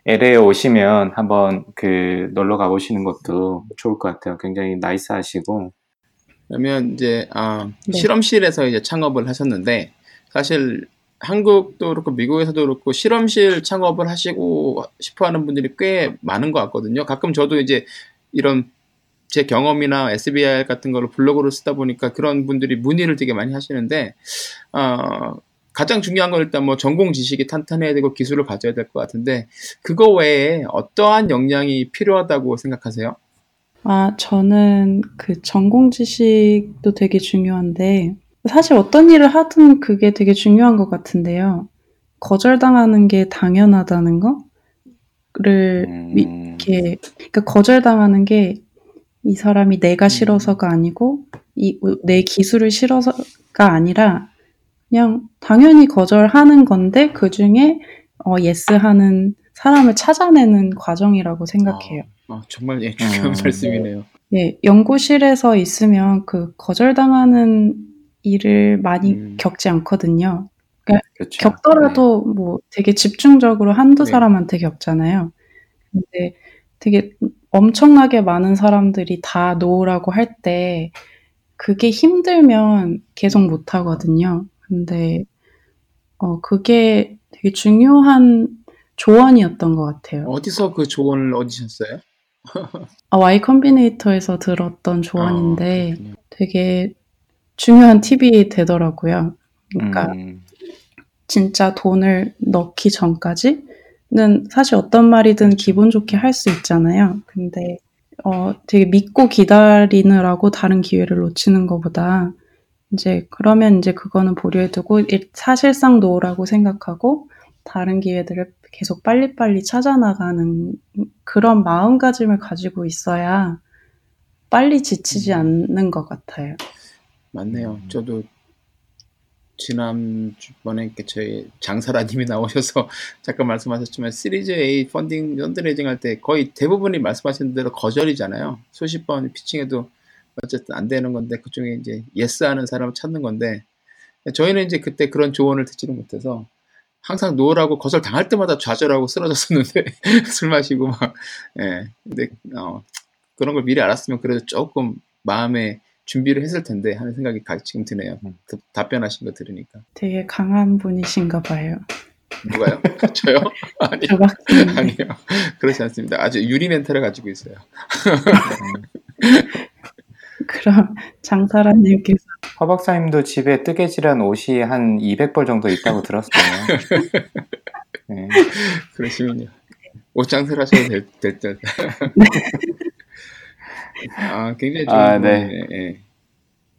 Speaker 2: LA에 오시면 한번 그 놀러 가보시는 것도 좋을 것 같아요. 굉장히 나이스하시고.
Speaker 4: 그러면 이제 아,
Speaker 5: 네.
Speaker 4: 실험실에서 이제 창업을 하셨는데 사실 한국도 그렇고 미국에서도 그렇고 실험실 창업을 하시고 싶어하는 분들이 꽤 많은 것 같거든요. 가끔 저도 이제 이런 제 경험이나 SBR 같은 걸로 블로그를 쓰다 보니까 그런 분들이 문의를 되게 많이 하시는데 어, 가장 중요한 건 일단 뭐 전공 지식이 탄탄해야 되고 기술을 가져야 될 것 같은데 그거 외에 어떠한 역량이 필요하다고 생각하세요?
Speaker 5: 아 저는 그 전공 지식도 되게 중요한데 사실 어떤 일을 하든 그게 되게 중요한 것 같은데요. 거절당하는 게 당연하다는 거를 미-
Speaker 2: 음,
Speaker 5: 이렇게 그러니까 거절당하는 게 이 사람이 내가 싫어서가 아니고 이 내 기술을 싫어서가 아니라 그냥 당연히 거절하는 건데 그 중에 어 yes 하는 사람을 찾아내는 과정이라고 생각해요.
Speaker 4: 아, 정말 예, 중요한
Speaker 2: 음.
Speaker 4: 말씀이네요.
Speaker 5: 예, 연구실에서 있으면 그 거절당하는 일을 많이
Speaker 4: 음.
Speaker 5: 겪지 않거든요.
Speaker 2: 그렇죠.
Speaker 5: 겪더라도 뭐 되게 집중적으로 한두
Speaker 4: 네.
Speaker 5: 사람한테 겪잖아요. 근데 되게 엄청나게 많은 사람들이 다 no라고 할 때 그게 힘들면 계속 못 하거든요. 근데 어 그게 되게 중요한 조언이었던 것 같아요.
Speaker 4: 어디서 그 조언을 얻으셨어요?
Speaker 5: 아, Y 컴비네이터에서 들었던 조언인데
Speaker 4: 아.
Speaker 5: 되게 중요한 팁이 되더라고요. 그러니까
Speaker 2: 음,
Speaker 5: 진짜 돈을 넣기 전까지는 사실 어떤 말이든
Speaker 4: 그렇죠.
Speaker 5: 기분 좋게 할 수 있잖아요. 근데 어, 되게 믿고 기다리느라고 다른 기회를 놓치는 것보다 이제 그러면 이제 그거는 보류해두고 일- 사실상 no라고 생각하고 다른 기회들을 계속 빨리빨리 찾아나가는 그런 마음가짐을 가지고 있어야 빨리 지치지
Speaker 4: 음.
Speaker 5: 않는 것 같아요.
Speaker 4: 맞네요.
Speaker 2: 음.
Speaker 4: 저도 지난번에 이렇게 저희 장사라님이 나오셔서 잠깐 말씀하셨지만 Series A funding fundraising 할 때 거의 대부분이 말씀하신 대로 거절이잖아요. 수십 번 pitching해도 어쨌든 안 되는 건데 그중에 이제 yes 하는 사람을 찾는 건데 저희는 이제 그때 그런 조언을 듣지는 못해서 항상 no라고 거절 당할 때마다 좌절하고 쓰러졌었는데 술 마시고 막 예. 근데 어, 그런 걸 미리 알았으면 그래도 조금 마음에 준비를 했을 텐데 하는 생각이 가- 지금 드네요.
Speaker 2: 음.
Speaker 4: 그 답변하신 거 들으니까.
Speaker 5: 되게 강한 분이신가 봐요.
Speaker 4: 누가요? 저요? 아니,
Speaker 5: 저 박사님.
Speaker 4: 아니요. 그렇지 않습니다. 아주 유리 멘탈을 가지고 있어요.
Speaker 5: 그럼 장사라님께서
Speaker 2: 허 박사님도 집에 뜨개질한 옷이 한 200벌 정도 있다고 들었어요. 네.
Speaker 4: 그러시면요. 옷 장사를 하셔도 될, 될 듯. 아, 굉장히 좋은
Speaker 2: 아,
Speaker 4: 네.
Speaker 2: 네.
Speaker 4: 예.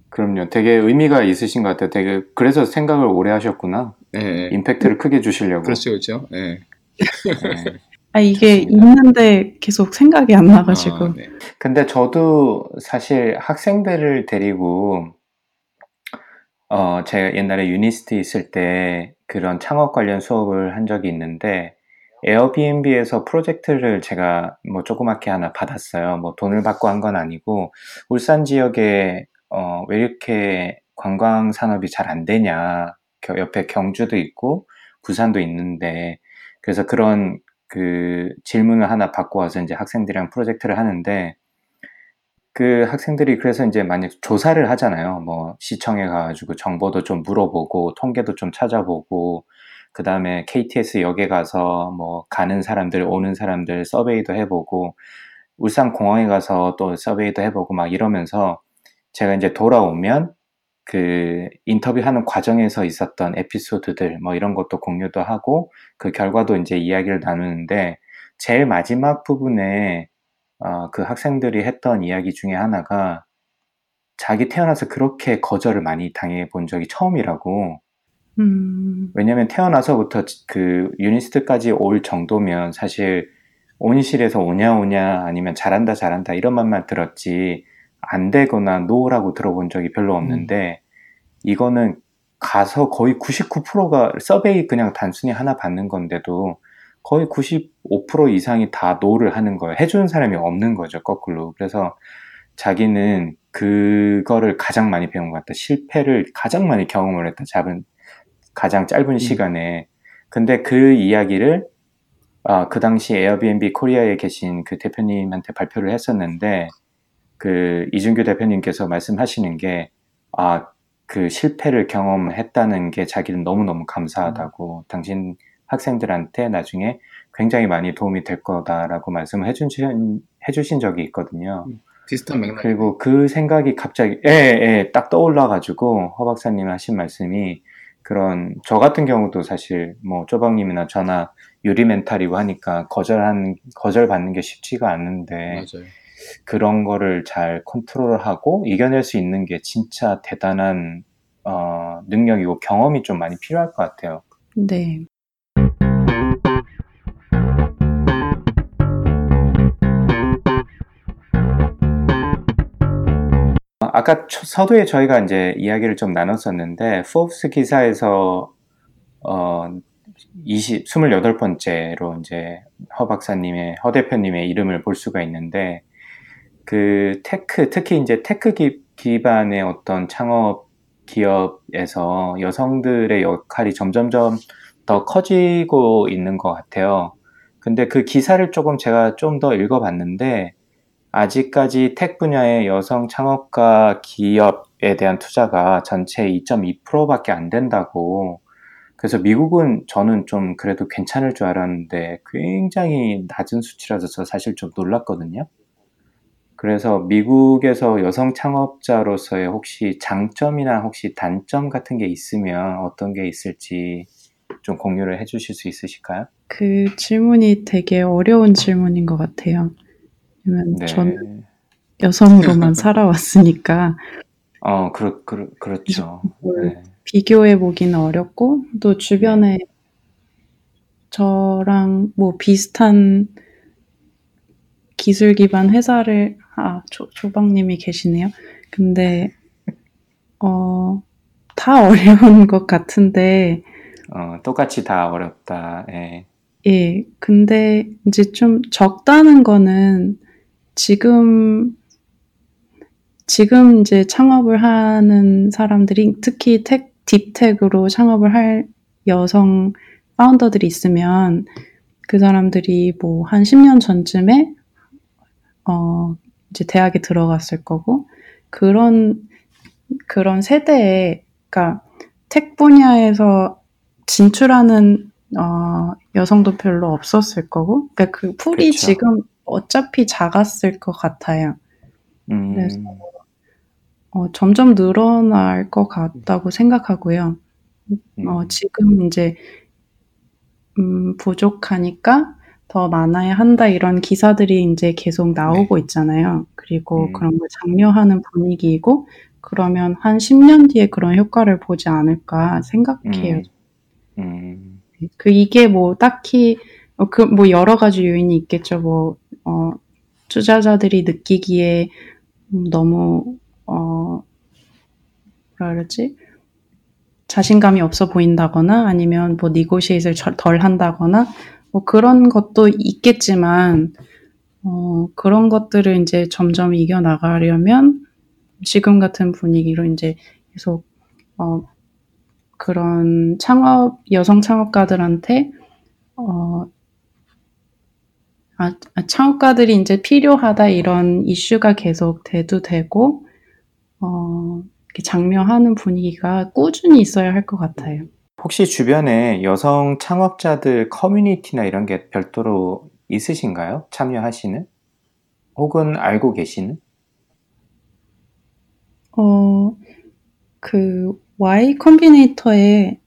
Speaker 2: 그럼요. 되게 의미가 있으신 것 같아요. 되게 그래서 생각을 오래 하셨구나.
Speaker 4: 예. 예.
Speaker 2: 임팩트를 크게 주시려고.
Speaker 4: 그렇죠, 그렇죠. 예.
Speaker 2: 네.
Speaker 5: 아 이게
Speaker 2: 좋습니다.
Speaker 5: 있는데 계속 생각이 안 나가지고
Speaker 4: 아, 네.
Speaker 2: 근데 저도 사실 학생들을 데리고 어 제가 옛날에 유니스트 있을 때 그런 창업 관련 수업을 한 적이 있는데 에어비앤비에서 프로젝트를 제가 뭐 조그맣게 하나 받았어요. 뭐 돈을 받고 한 건 아니고 울산 지역에 어 왜 이렇게 관광 산업이 잘 안 되냐. 겨- 옆에 경주도 있고 부산도 있는데 그래서 그런 그 질문을 하나 받고 와서 이제 학생들이랑 프로젝트를 하는데 그 학생들이 그래서 이제 만약 조사를 하잖아요. 뭐 시청에 가가지고 정보도 좀 물어보고 통계도 좀 찾아보고 그 다음에 KTX 역에 가서 뭐 가는 사람들 오는 사람들 서베이도 해보고 울산 공항에 가서 또 서베이도 해보고 막 이러면서 제가 이제 돌아오면 그 인터뷰하는 과정에서 있었던 에피소드들 뭐 이런 것도 공유도 하고 그 결과도 이제 이야기를 나누는데 제일 마지막 부분에 어, 그 학생들이 했던 이야기 중에 하나가 자기 태어나서 그렇게 거절을 많이 당해 본 적이 처음이라고.
Speaker 5: 음,
Speaker 2: 왜냐면 태어나서부터 그 유니스트까지 올 정도면 사실 온실에서 오냐 오냐 아니면 잘한다 잘한다 이런 말만 들었지 안 되거나 no라고 들어본 적이 별로 없는데 이거는 가서 거의 99%가 survey 그냥 단순히 하나 받는 건데도 거의 95% 이상이 다 no를 하는 거예요. 해주는 사람이 없는 거죠, 거꾸로. 그래서 자기는 그거를 가장 많이 배운 것 같다. 실패를 가장 많이 경험을 했다. 잡은 가장 짧은 시간에. 근데 그 이야기를 아, 그 당시 에어비앤비 코리아에 계신 그 대표님한테 발표를 했었는데 그 이준규 대표님께서 말씀하시는 게 아, 그 실패를 경험했다는 게 자기는 너무너무 감사하다고 당신 학생들한테 나중에 굉장히 많이 도움이 될 거다라고 말씀을 해주신, 해주신 적이 있거든요.
Speaker 4: 비슷한 맥락.
Speaker 2: 그리고 그 생각이 갑자기, 예, 예, 딱 떠올라가지고 허 박사님 하신 말씀이 그런, 저 같은 경우도 사실 뭐 쪼박님이나 저나 유리 멘탈이고 하니까 거절한, 거절받는 게 쉽지가 않은데
Speaker 4: 맞아요.
Speaker 2: 그런 거를 잘 컨트롤하고 이겨낼 수 있는 게 진짜 대단한 어, 능력이고 경험이 좀 많이 필요할 것 같아요.
Speaker 5: 네.
Speaker 2: 어, 아까 초- 서두에 저희가 이제 이야기를 좀 나눴었는데 포브스 기사에서 어 20, 28번째로 이제 허 박사님의 허 대표님의 이름을 볼 수가 있는데 그 tech 특히 이제 tech 기, 기반의 어떤 창업 기업에서 여성들의 역할이 점점점 더 커지고 있는 것 같아요. 근데 그 기사를 조금 제가 좀 더 읽어봤는데 아직까지 tech 분야의 여성 창업가 기업에 대한 투자가 전체 2.2%밖에 안 된다고. 그래서 미국은 저는 좀 그래도 괜찮을 줄 알았는데 굉장히 낮은 수치라서 저 사실 좀 놀랐거든요. 그래서 미국에서 여성 창업자로서의 혹시 장점이나 혹시 단점 같은 게 있으면 어떤 게 있을지 좀 공유를 해 주실 수 있으실까요?
Speaker 5: 그 질문이 되게 어려운 질문인 것 같아요. 왜냐면
Speaker 2: 네.
Speaker 5: 저는 여성으로만 살아왔으니까
Speaker 2: 어, 그렇, 그렇, 그렇죠.
Speaker 5: 뭘
Speaker 2: 네.
Speaker 5: 비교해 보기는 어렵고 또 주변에 저랑 뭐 비슷한 기술 기반 회사를 아 조, 조방님이 계시네요. 근데 어 다 어려운 것 같은데
Speaker 2: 어, 똑같이 다 어렵다. 예.
Speaker 5: 예 근데 이제 좀 적다는 거는 지금 지금 이제 창업을 하는 사람들이 특히 텍 딥텍으로 창업을 할 여성 파운더들이 있으면 그 사람들이 뭐 한 10년 전쯤에 어 이제 대학에 들어갔을 거고 그런 그런 세대에 그러니까 텍 분야에서 진출하는 어 여성도 별로 없었을 거고 그러니까 그 풀이
Speaker 2: 그쵸.
Speaker 5: 지금 어차피 작았을 것 같아요.
Speaker 2: 음,
Speaker 5: 그래서 어, 점점 늘어날 것 같다고 생각하고요. 어,
Speaker 2: 음,
Speaker 5: 지금 이제 음, 부족하니까 더 많아야 한다 이런 기사들이 이제 계속 나오고 있잖아요. 그리고
Speaker 2: 음.
Speaker 5: 그런 걸 장려하는 분위기이고 그러면 한 10년 뒤에 그런 효과를 보지 않을까 생각해요.
Speaker 2: 음, 음,
Speaker 5: 그 이게 뭐 딱히 어, 그 뭐 여러 가지 요인이 있겠죠. 뭐 어, 투자자들이 느끼기에 음, 너무 어 뭐라 그러지? 자신감이 없어 보인다거나 아니면 뭐 니고시에이트를 절- 덜 한다거나 뭐 그런 것도 있겠지만 어 그런 것들을 이제 점점 이겨 나가려면 지금 같은 분위기로 이제 계속 어 그런 창업 여성 창업가들한테 어 아, 아, 창업가들이 이제 필요하다 이런 이슈가 계속 대두되고 어, 장려하는 분위기가 꾸준히 있어야 할 것 같아요.
Speaker 2: 혹시 주변에 여성 창업자들 커뮤니티나 이런 게 별도로 있으신가요? 참여하시는? 혹은 알고 계시는?
Speaker 5: 어, 그 Y 컴비네이터에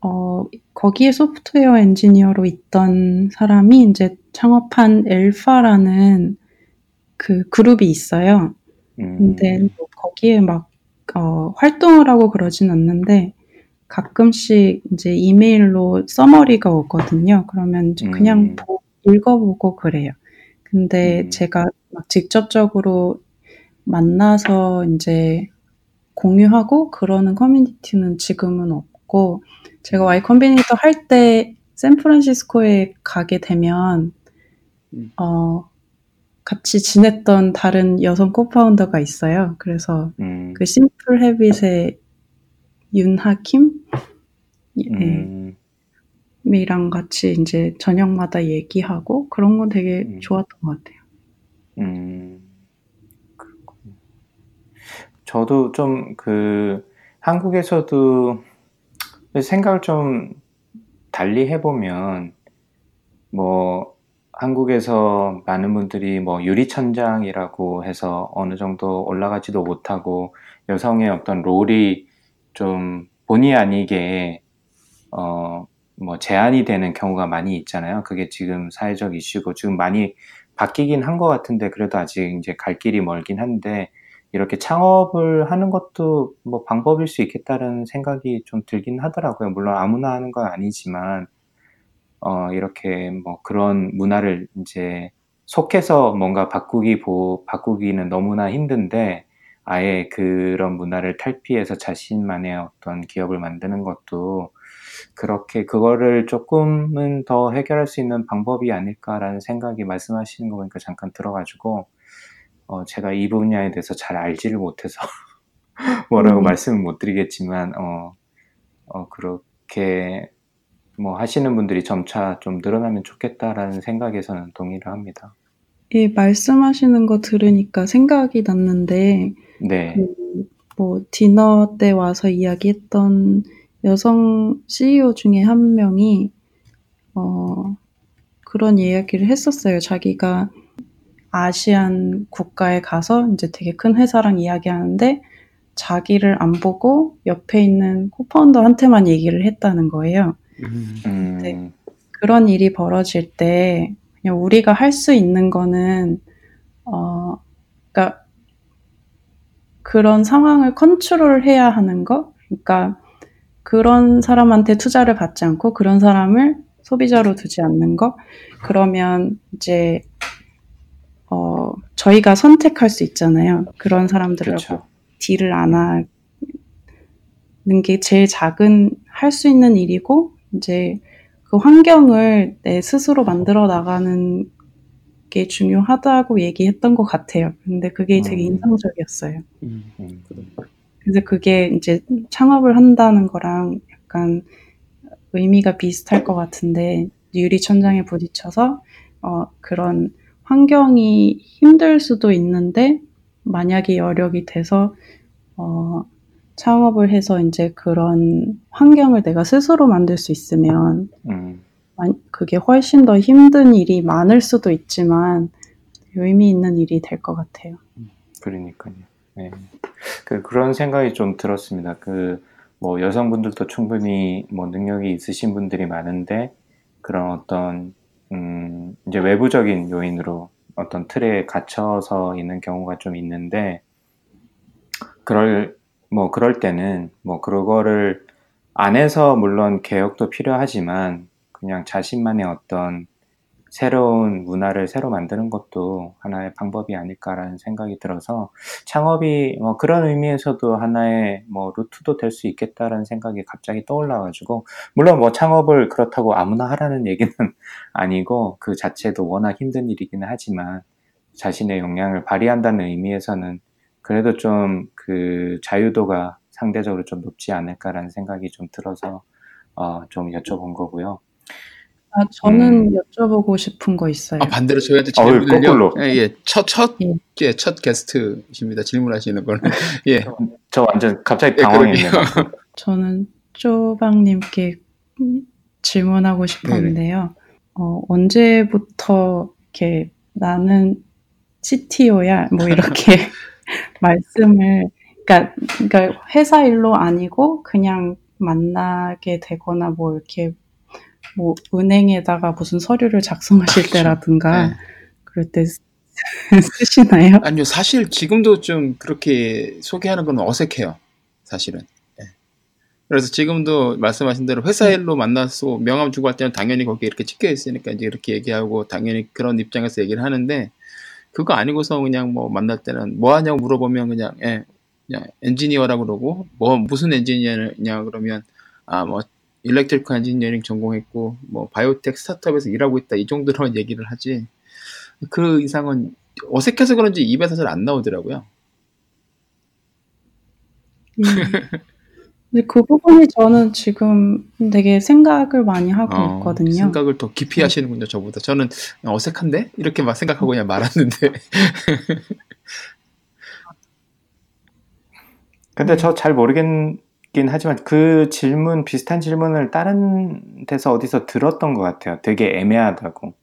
Speaker 5: 어, 거기에 소프트웨어 엔지니어로 있던 사람이 이제 창업한 엘파라는 그 그룹이 있어요. 근데
Speaker 2: 음,
Speaker 5: 뭐 거기에 막 어, 활동을 하고 그러진 않는데 가끔씩 이제 이메일로 서머리가 오거든요. 그러면 이제 그냥
Speaker 2: 음,
Speaker 5: 보- 읽어보고 그래요. 근데
Speaker 2: 음,
Speaker 5: 제가 막 직접적으로 만나서 이제 공유하고 그러는 커뮤니티는 지금은 없고 제가
Speaker 2: 음,
Speaker 5: 컴비네이터 할 때 샌프란시스코에 가게 되면
Speaker 4: 음.
Speaker 5: 어 같이 지냈던 다른 여성 코파운더가 있어요. 그래서
Speaker 2: 음,
Speaker 5: 그 심플 헤빗의 윤하킴 예,
Speaker 2: 음,
Speaker 5: 이랑 같이 이제 저녁마다 얘기하고 그런 건 되게
Speaker 2: 음,
Speaker 5: 좋았던 것 같아요.
Speaker 2: 음. 저도 좀 그 한국에서도 생각을 좀 달리 해보면 뭐 한국에서 많은 분들이 뭐 유리천장이라고 해서 어느 정도 올라가지도 못하고 여성의 어떤 롤이 좀 본의 아니게 어 뭐 제한이 되는 경우가 많이 있잖아요. 그게 지금 사회적 이슈고 지금 많이 바뀌긴 한 것 같은데 그래도 아직 이제 갈 길이 멀긴 한데 이렇게 창업을 하는 것도 뭐 방법일 수 있겠다는 생각이 좀 들긴 하더라고요. 물론 아무나 하는 건 아니지만 어 이렇게 뭐 그런 문화를 인제 속해서 뭔가 바꾸기 보 바꾸기는 너무나 힘든데 아예 그런 문화를 탈피해서 자신만의 어떤 기업을 만드는 것도 그렇게 '그거를 쪼끔은 더 해결할 수 있는 방법이 아닐까.'라는 생각이 말씀하시는 거 보니까 잠깐 들어 가지고 어 제가 이 분야에 대해서 잘 알지를 못해서 뭐라고
Speaker 5: 음,
Speaker 2: 말씀을 못 드리겠지만 어 어 그렇게 뭐 하시는 분들이 점차 좀 늘어나면 좋겠다라는 생각에서는 동의를 합니다.
Speaker 5: 예, 말씀하시는 거 들으니까 생각이 났는데
Speaker 2: 네.
Speaker 5: 그 뭐 디너 때 와서 이야기했던 여성 CEO 중에 한 명이 어 그런 이야기를 했었어요. 자기가 아시안 국가에 가서 이제 되게 큰 회사랑 이야기하는데 자기를 안 보고 옆에 있는 코파운더한테만 얘기를 했다는 거예요.
Speaker 4: 음.
Speaker 5: 네.
Speaker 2: 음.
Speaker 5: 그런 일이 벌어질 때 그냥 우리가 할 수 있는 거는 어 그러니까 그런 상황을 컨트롤해야 하는 거. 그러니까 그런 사람한테 투자를 받지 않고 그런 사람을 소비자로 두지 않는 거. 그러면 이제 어 저희가 선택할 수 있잖아요. 그런 사람들하고
Speaker 2: 그쵸.
Speaker 5: 딜을 안 하는 게 제일 작은 할 수 있는 일이고 이제 그 환경을 내 스스로 만들어 나가는 게 중요하다고 얘기했던 것 같아요. 근데 그게 되게
Speaker 2: 음.
Speaker 5: 인상적이었어요.
Speaker 4: 음.
Speaker 2: 음.
Speaker 5: 그래서 그게 이제 창업을 한다는 거랑 약간 의미가 비슷할 것 같은데 유리 천장에 부딪혀서 어, 그런 환경이 힘들 수도 있는데 만약에 여력이 돼서 어, 창업을 해서 이제 그런 환경을 내가 스스로 만들 수 있으면
Speaker 2: 음.
Speaker 5: 만- 그게 훨씬 더 힘든 일이 많을 수도 있지만 의미 있는 일이 될 것 같아요.
Speaker 2: 그러니까요. 네. 그 그런 생각이 좀 들었습니다. 그 뭐 여성분들도 충분히 뭐 능력이 있으신 분들이 많은데 그런 어떤 음 이제 외부적인 요인으로 어떤 틀에 갇혀서 있는 경우가 좀 있는데 그럴 뭐 그럴 때는 뭐 그거를 안에서 물론 개혁도 필요하지만 그냥 자신만의 어떤 새로운 문화를 새로 만드는 것도 하나의 방법이 아닐까라는 생각이 들어서 창업이 뭐 그런 의미에서도 하나의 뭐 루트도 될 수 있겠다라는 생각이 갑자기 떠올라 가지고 물론 뭐 창업을 그렇다고 아무나 하라는 얘기는 아니고 그 자체도 워낙 힘든 일이기는 하지만 자신의 역량을 발휘한다는 의미에서는 그래도 좀 그 자유도가 상대적으로 좀 높지 않을까라는 생각이 좀 들어서 어 좀 여쭤본 거고요.
Speaker 5: 아, 저는 여쭤보고 싶은 거 있어요.
Speaker 4: 아, 반대로 저희한테
Speaker 3: 어이,
Speaker 4: 질문을요.
Speaker 3: 거꾸로.
Speaker 4: 예, 예. 첫, 첫,
Speaker 5: 예.
Speaker 4: 예, 첫 게스트이십니다. 질문하시는 거는. 예.
Speaker 3: 저 완전 갑자기
Speaker 4: 예,
Speaker 3: 당황했네요.
Speaker 5: 저는 쪼박님께 질문하고 싶었는데요. 어, 언제부터 이렇게 나는 CTO야 뭐 이렇게 말씀을 그러니까, 그러니까 회사 일로 아니고 그냥 만나게 되거나 뭐 이렇게 뭐 은행에다가 무슨 서류를 작성하실
Speaker 4: 그렇죠.
Speaker 5: 때라든가
Speaker 4: 네.
Speaker 5: 그럴 때 쓰- 쓰시나요?
Speaker 4: 아니요, 사실 지금도 좀 그렇게 소개하는 건 어색해요. 사실은. 예. 그래서 지금도 말씀하신 대로 회사 일로 만나서 명함 주고 할 때는 당연히 거기에 이렇게 찍혀 있으니까 이제 이렇게 얘기하고 당연히 그런 입장에서 얘기를 하는데 그거 아니고서 그냥 뭐 만날 때는 뭐 하냐고 물어보면 그냥 예, 그냥 엔지니어라고 그러고 뭐 무슨 엔지니어냐 그러면 아뭐 일렉트리컬 엔지니어링 전공했고 뭐 바이오텍 스타트업에서 일하고 있다 이 정도로만 얘기를 하지 그 이상은 어색해서 그런지 입에서 잘 안 나오더라고요.
Speaker 5: 음. 근데 그 부분이 저는 지금 되게 생각을 많이 하고
Speaker 4: 어,
Speaker 5: 있거든요.
Speaker 4: 생각을 더 깊이 하시는군요, 저보다. 저는 어색한데? 이렇게 막 생각하고 그냥 말았는데.
Speaker 3: 근데 저 잘 모르겠긴 하지만 그 질문 비슷한 질문을 다른 데서 어디서 들었던 것 같아요. 되게 애매하다고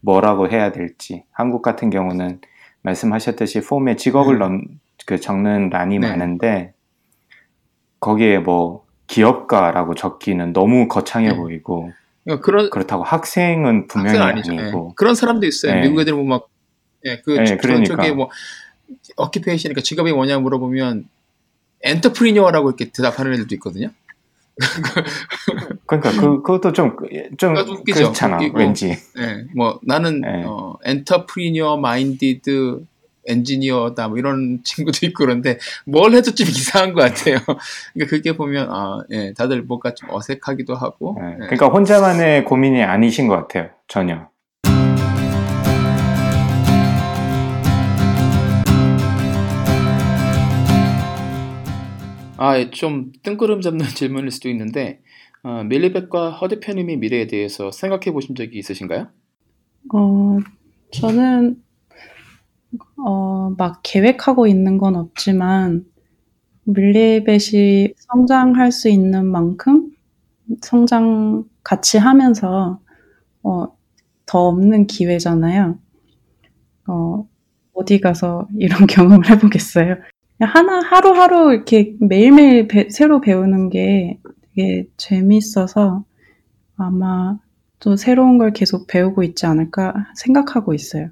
Speaker 3: 뭐라고 해야 될지. 한국 같은 경우는 말씀하셨듯이 폼에 직업을
Speaker 4: 음.
Speaker 3: 넣, 그 적는 란이
Speaker 4: 네.
Speaker 3: 많은데 거기에 뭐 기업가라고 적기는 너무 거창해
Speaker 4: 네.
Speaker 3: 보이고
Speaker 4: 그러니까 그런,
Speaker 3: 그렇다고 학생은 분명히
Speaker 4: 학생 아니죠.
Speaker 3: 아니고
Speaker 4: 예. 그런 사람도 있어요.
Speaker 3: 네.
Speaker 4: 미국 애들 보면 막, 예, 그,
Speaker 3: 네,
Speaker 4: 저-
Speaker 3: 그러니까.
Speaker 4: 저게 뭐, occupation이니까 직업이 뭐냐 물어보면, entrepreneur라고 이렇게 대답하는 애들도 있거든요.
Speaker 3: 그러니까 그 그것도 좀좀
Speaker 4: 그것도 웃기죠.
Speaker 3: 그렇잖아
Speaker 4: 웃기고.
Speaker 3: 왠지
Speaker 4: 예, 뭐, 나는,
Speaker 3: 네.
Speaker 4: 어, entrepreneur minded 엔지니어다, 뭐 이런 친구도 있고 그런데, 뭘 해도 좀 이상한 것 같아요. 그러니까 그게 보면, 아, 예, 다들 뭔가 좀 어색하기도 하고,
Speaker 3: 네.
Speaker 4: 예.
Speaker 3: 그러니까 혼자만의 고민이 아니신 것 같아요 전혀
Speaker 4: 아, 예, 좀 뜬구름 잡는 질문일 수도 있는데, 어, 밀리백과 허드편님의 미래에 대해서 생각해 보신 적이 있으신가요?
Speaker 5: 어, 저는, 어, 막 계획하고 있는 건 없지만, 밀리벳이 성장할 수 있는 만큼 성장 같이 하면서, 어, 더 없는 기회잖아요. 어, 어디 가서 이런 경험을 해보겠어요. 하나, 하루하루 이렇게 매일매일 배- 새로 배우는 게 되게 재밌어서 아마 또 새로운 걸 계속 배우고 있지 않을까 생각하고 있어요.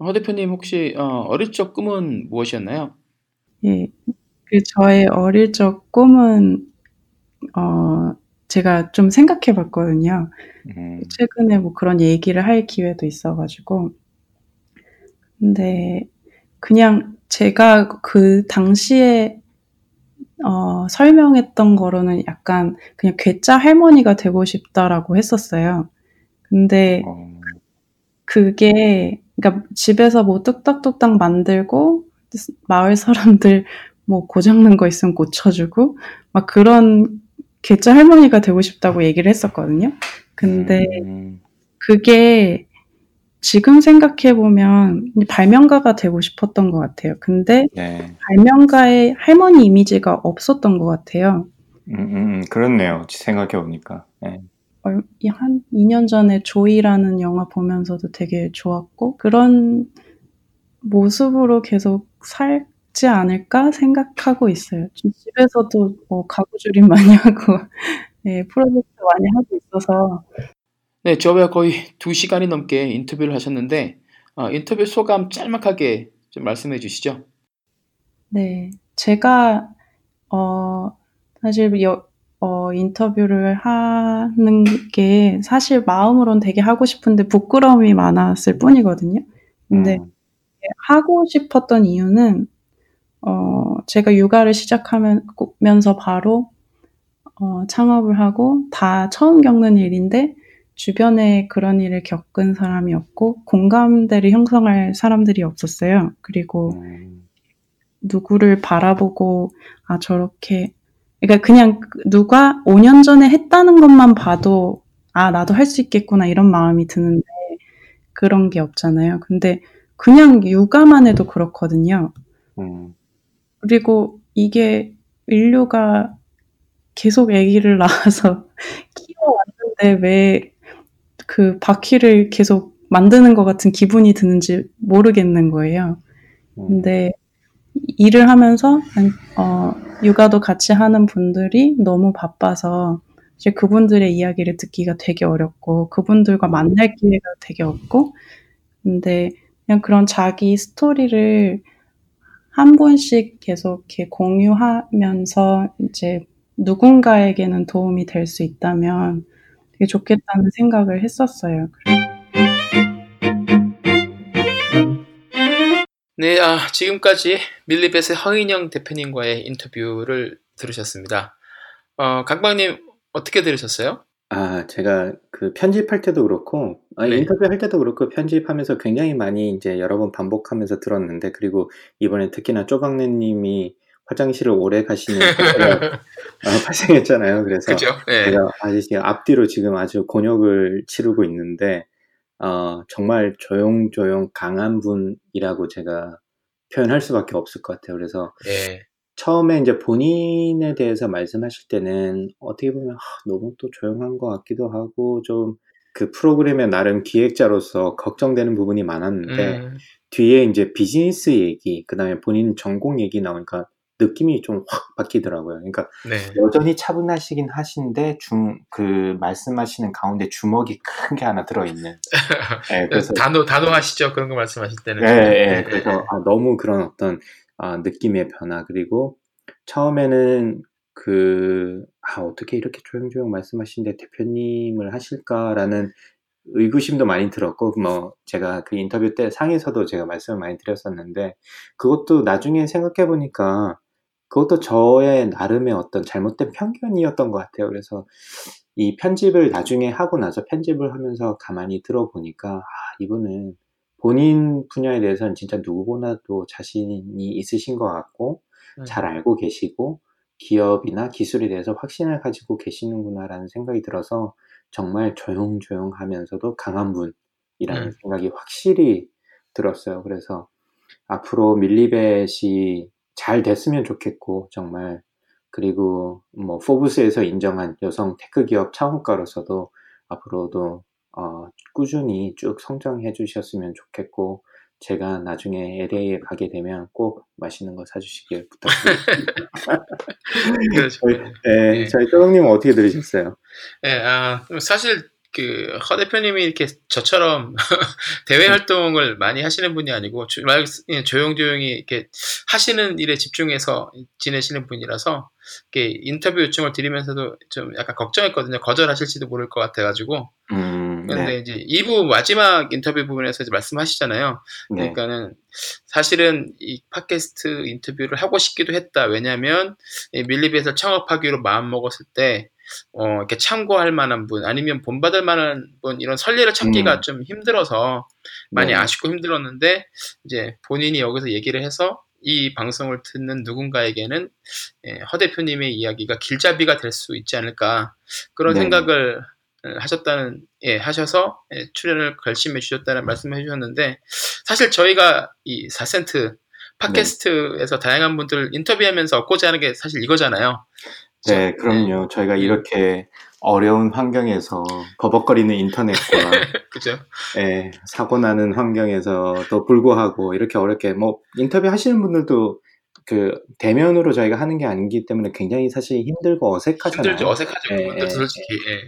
Speaker 4: 허드편님 혹시 어, 릴적 꿈은 무엇이었나요?
Speaker 5: 예. 그 저의 어릴 적 꿈은 어 제가 좀 생각해 봤거든요.
Speaker 3: 음,
Speaker 5: 최근에 뭐 그런 얘기를 할 기회도 있어가지고. 근데 그냥 제가 그 당시에 어, 설명했던 거로는 약간 그냥 괴짜 할머니가 되고 싶다라고 했었어요. 근데
Speaker 3: 어,
Speaker 5: 그게 그러니까 집에서 뭐 뚝딱뚝딱 만들고 마을 사람들 뭐 고장난 거 있으면 고쳐주고 막 그런 괴짜 할머니가 되고 싶다고 얘기를 했었거든요. 근데
Speaker 3: 음,
Speaker 5: 그게 지금 생각해 보면 발명가가 되고 싶었던 것 같아요. 근데
Speaker 3: 네,
Speaker 5: 발명가의 할머니 이미지가 없었던 것 같아요.
Speaker 3: 음, 음, 음, 그렇네요. 생각해 보니까. 네.
Speaker 5: 얼- 이한 2년 전에 조이라는 영화 보면서도 되게 좋았고 그런 모습으로 계속 살지 않을까 생각하고 있어요. 좀 집에서도 뭐 가구조립 많이 하고 네, 프로젝트 많이 하고 있어서
Speaker 4: 네, 저와 거의 두 시간이 넘게 인터뷰를 하셨는데 어, 인터뷰 소감 짤막하게 좀 말씀해 주시죠.
Speaker 5: 네, 제가 어 사실 여, 어, 인터뷰를 하는 게 사실 마음으론 되게 하고 싶은데 부끄러움이 많았을 뿐이거든요. 근데
Speaker 3: 음,
Speaker 5: 하고 싶었던 이유는 어, 제가 육아를 시작하면서 바로 어, 창업을 하고 다 처음 겪는 일인데 주변에 그런 일을 겪은 사람이 없고 공감대를 형성할 사람들이 없었어요. 그리고
Speaker 3: 음,
Speaker 5: 누구를 바라보고 아 저렇게 그러니까 그냥 누가 5년 전에 했다는 것만 봐도 아, 나도 할 수 있겠구나 이런 마음이 드는데 그런 게 없잖아요. 근데 그냥 육아만 해도 그렇거든요.
Speaker 3: 음,
Speaker 5: 그리고 이게 인류가 계속 아기를 낳아서 키워왔는데 왜 그 바퀴를 계속 만드는 것 같은 기분이 드는지 모르겠는 거예요.
Speaker 3: 음,
Speaker 5: 근데 일을 하면서 어, 육아도 같이 하는 분들이 너무 바빠서 이제 그분들의 이야기를 듣기가 되게 어렵고 그분들과 만날 기회가 되게 없고 근데 그냥 그런 자기 스토리를 한 분씩 계속 이렇게 공유하면서 이제 누군가에게는 도움이 될 수 있다면 되게 좋겠다는 생각을 했었어요.
Speaker 4: 네, 아, 지금까지 밀리벳의 허인영 대표님과의 인터뷰를 들으셨습니다. 어, 강박님 어떻게 들으셨어요?
Speaker 2: 아, 제가 그 편집할 때도 그렇고, 아,
Speaker 4: 네.
Speaker 2: 인터뷰할 때도 그렇고, 편집하면서 굉장히 많이 이제 여러 번 반복하면서 들었는데, 그리고 이번에 특히나 쪼박내님이 화장실을 오래 가시는 사태가 어, 발생했잖아요. 그래서
Speaker 4: 그죠? 네.
Speaker 2: 제가 아직 앞뒤로 지금 아주 곤욕을 치르고 있는데, 어, 정말 조용조용 강한 분이라고 제가 표현할 수밖에 없을 것 같아요. 그래서
Speaker 4: 예.
Speaker 2: 처음에 이제 본인에 대해서 말씀하실 때는 어떻게 보면 아, 너무 또 조용한 것 같기도 하고 좀 그 프로그램의 나름 기획자로서 걱정되는 부분이 많았는데
Speaker 4: 음,
Speaker 2: 뒤에 이제 비즈니스 얘기, 그 다음에 본인 전공 얘기 나오니까 느낌이 좀 확 바뀌더라고요. 그러니까
Speaker 4: 네.
Speaker 3: 여전히 차분하시긴 하신데 중 그 말씀하시는 가운데 주먹이 큰 게 하나 들어있는. 예, 그래서
Speaker 4: 단호, 단호하시죠? 그런 거 말씀하실 때는.
Speaker 2: 예, 예.
Speaker 4: 네,
Speaker 2: 그래서
Speaker 4: 네.
Speaker 2: 아, 너무 그런 어떤 아, 느낌의 변화 그리고 처음에는 그 아, 어떻게 이렇게 조용조용 말씀하시는데 대표님을 하실까라는 의구심도 많이 들었고 뭐 제가 그 인터뷰 때 상에서도 제가 말씀을 많이 드렸었는데 그것도 나중에 생각해 보니까 그것도 저의 나름의 어떤 잘못된 편견이었던 것 같아요. 그래서 이 편집을 나중에 하고 나서 편집을 하면서 가만히 들어보니까 아, 이분은 본인 분야에 대해서는 진짜 누구보다도 자신이 있으신 것 같고
Speaker 4: 음.
Speaker 2: 잘 알고 계시고 기업이나 기술에 대해서 확신을 가지고 계시는구나라는 생각이 들어서 정말 조용조용하면서도 강한 분이라는
Speaker 4: 음.
Speaker 2: 생각이 확실히 들었어요. 그래서 앞으로 밀리벳이 잘 됐으면 좋겠고 정말 그리고 뭐 포브스에서 인정한 여성 tech 기업 창업가로서도 앞으로도 어, 꾸준히 쭉 성장해 주셨으면 좋겠고 제가 나중에 LA에 가게 되면 꼭 맛있는 거 사주시길 부탁드립니다. 저희, 네,
Speaker 4: 예.
Speaker 2: 저희 쪼동님은 어떻게 들으셨어요?
Speaker 4: 예, 아, 사실 그 허 대표님이 이렇게 저처럼 대외 활동을 많이 하시는 분이 아니고 조, 예, 조용조용히 이렇게 하시는 일에 집중해서 지내시는 분이라서 이렇게 인터뷰 요청을 드리면서도 좀 약간 걱정했거든요. 거절하실지도 모를 것 같아가지고.
Speaker 3: 음,
Speaker 4: 근데
Speaker 3: 네,
Speaker 4: 이제 2부 마지막 인터뷰 부분에서 이제 말씀하시잖아요.
Speaker 3: 네,
Speaker 4: 그러니까는 사실은 이 팟캐스트 인터뷰를 하고 싶기도 했다. 이 밀리벳을 창업하기로 마음 먹었을 때 어, 이렇게 참고할 만한 분 아니면 본받을 만한 분 이런 선례를 찾기가
Speaker 3: 음.
Speaker 4: 좀 힘들어서 많이
Speaker 3: 네.
Speaker 4: 아쉽고 힘들었는데 이제 본인이 여기서 얘기를 해서 이 방송을 듣는 누군가에게는 예, 허 대표님의 이야기가 길잡이가 될 수 있지 않을까 그런
Speaker 3: 네.
Speaker 4: 생각을 하셨다는 예 하셔서 예, 출연을 결심해 주셨다는 말씀을 해주셨는데 사실 저희가 이 4센트 팟캐스트에서 다양한 분들 인터뷰하면서 얻고자 하는 게 사실 이거잖아요.
Speaker 3: 네, 그럼요. 저희가 이렇게 어려운 환경에서 버벅거리는 인터넷과
Speaker 4: 그죠?
Speaker 2: 예, 사고 나는 환경에서도 불구하고 이렇게 어렵게 뭐 인터뷰 하시는 분들도 그 대면으로 저희가 하는 게 아니기 때문에 굉장히 사실 힘들고 어색하잖아요.
Speaker 4: 힘들죠, 어색하죠.
Speaker 2: 예, 예,
Speaker 4: 솔직히. 예.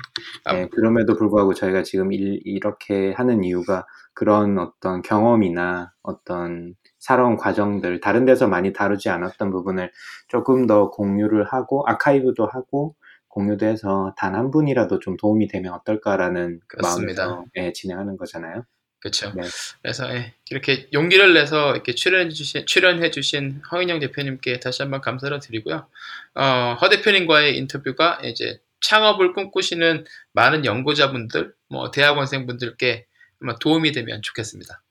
Speaker 4: 아,
Speaker 2: 예, 그럼에도 불구하고 저희가 지금 일, 이렇게 하는 이유가 그런 어떤 경험이나 어떤 살아온 과정들, 다른 데서 많이 다루지 않았던 부분을 조금 더 공유를 하고, 아카이브도 하고, 공유도 해서 단 한 분이라도 좀 도움이 되면 어떨까라는 그
Speaker 4: 그렇습니다.
Speaker 2: 마음에서 예, 진행하는 거잖아요.
Speaker 4: 그렇죠.
Speaker 2: 네.
Speaker 4: 그래서 예, 이렇게 용기를 내서 이렇게 출연해 주신 출연해 주신 허인영 대표님께 다시 한번 감사를 드리고요. 어, 허 대표님과의 인터뷰가 이제 창업을 꿈꾸시는 많은 연구자분들, 뭐 대학원생분들께 도움이 되면 좋겠습니다.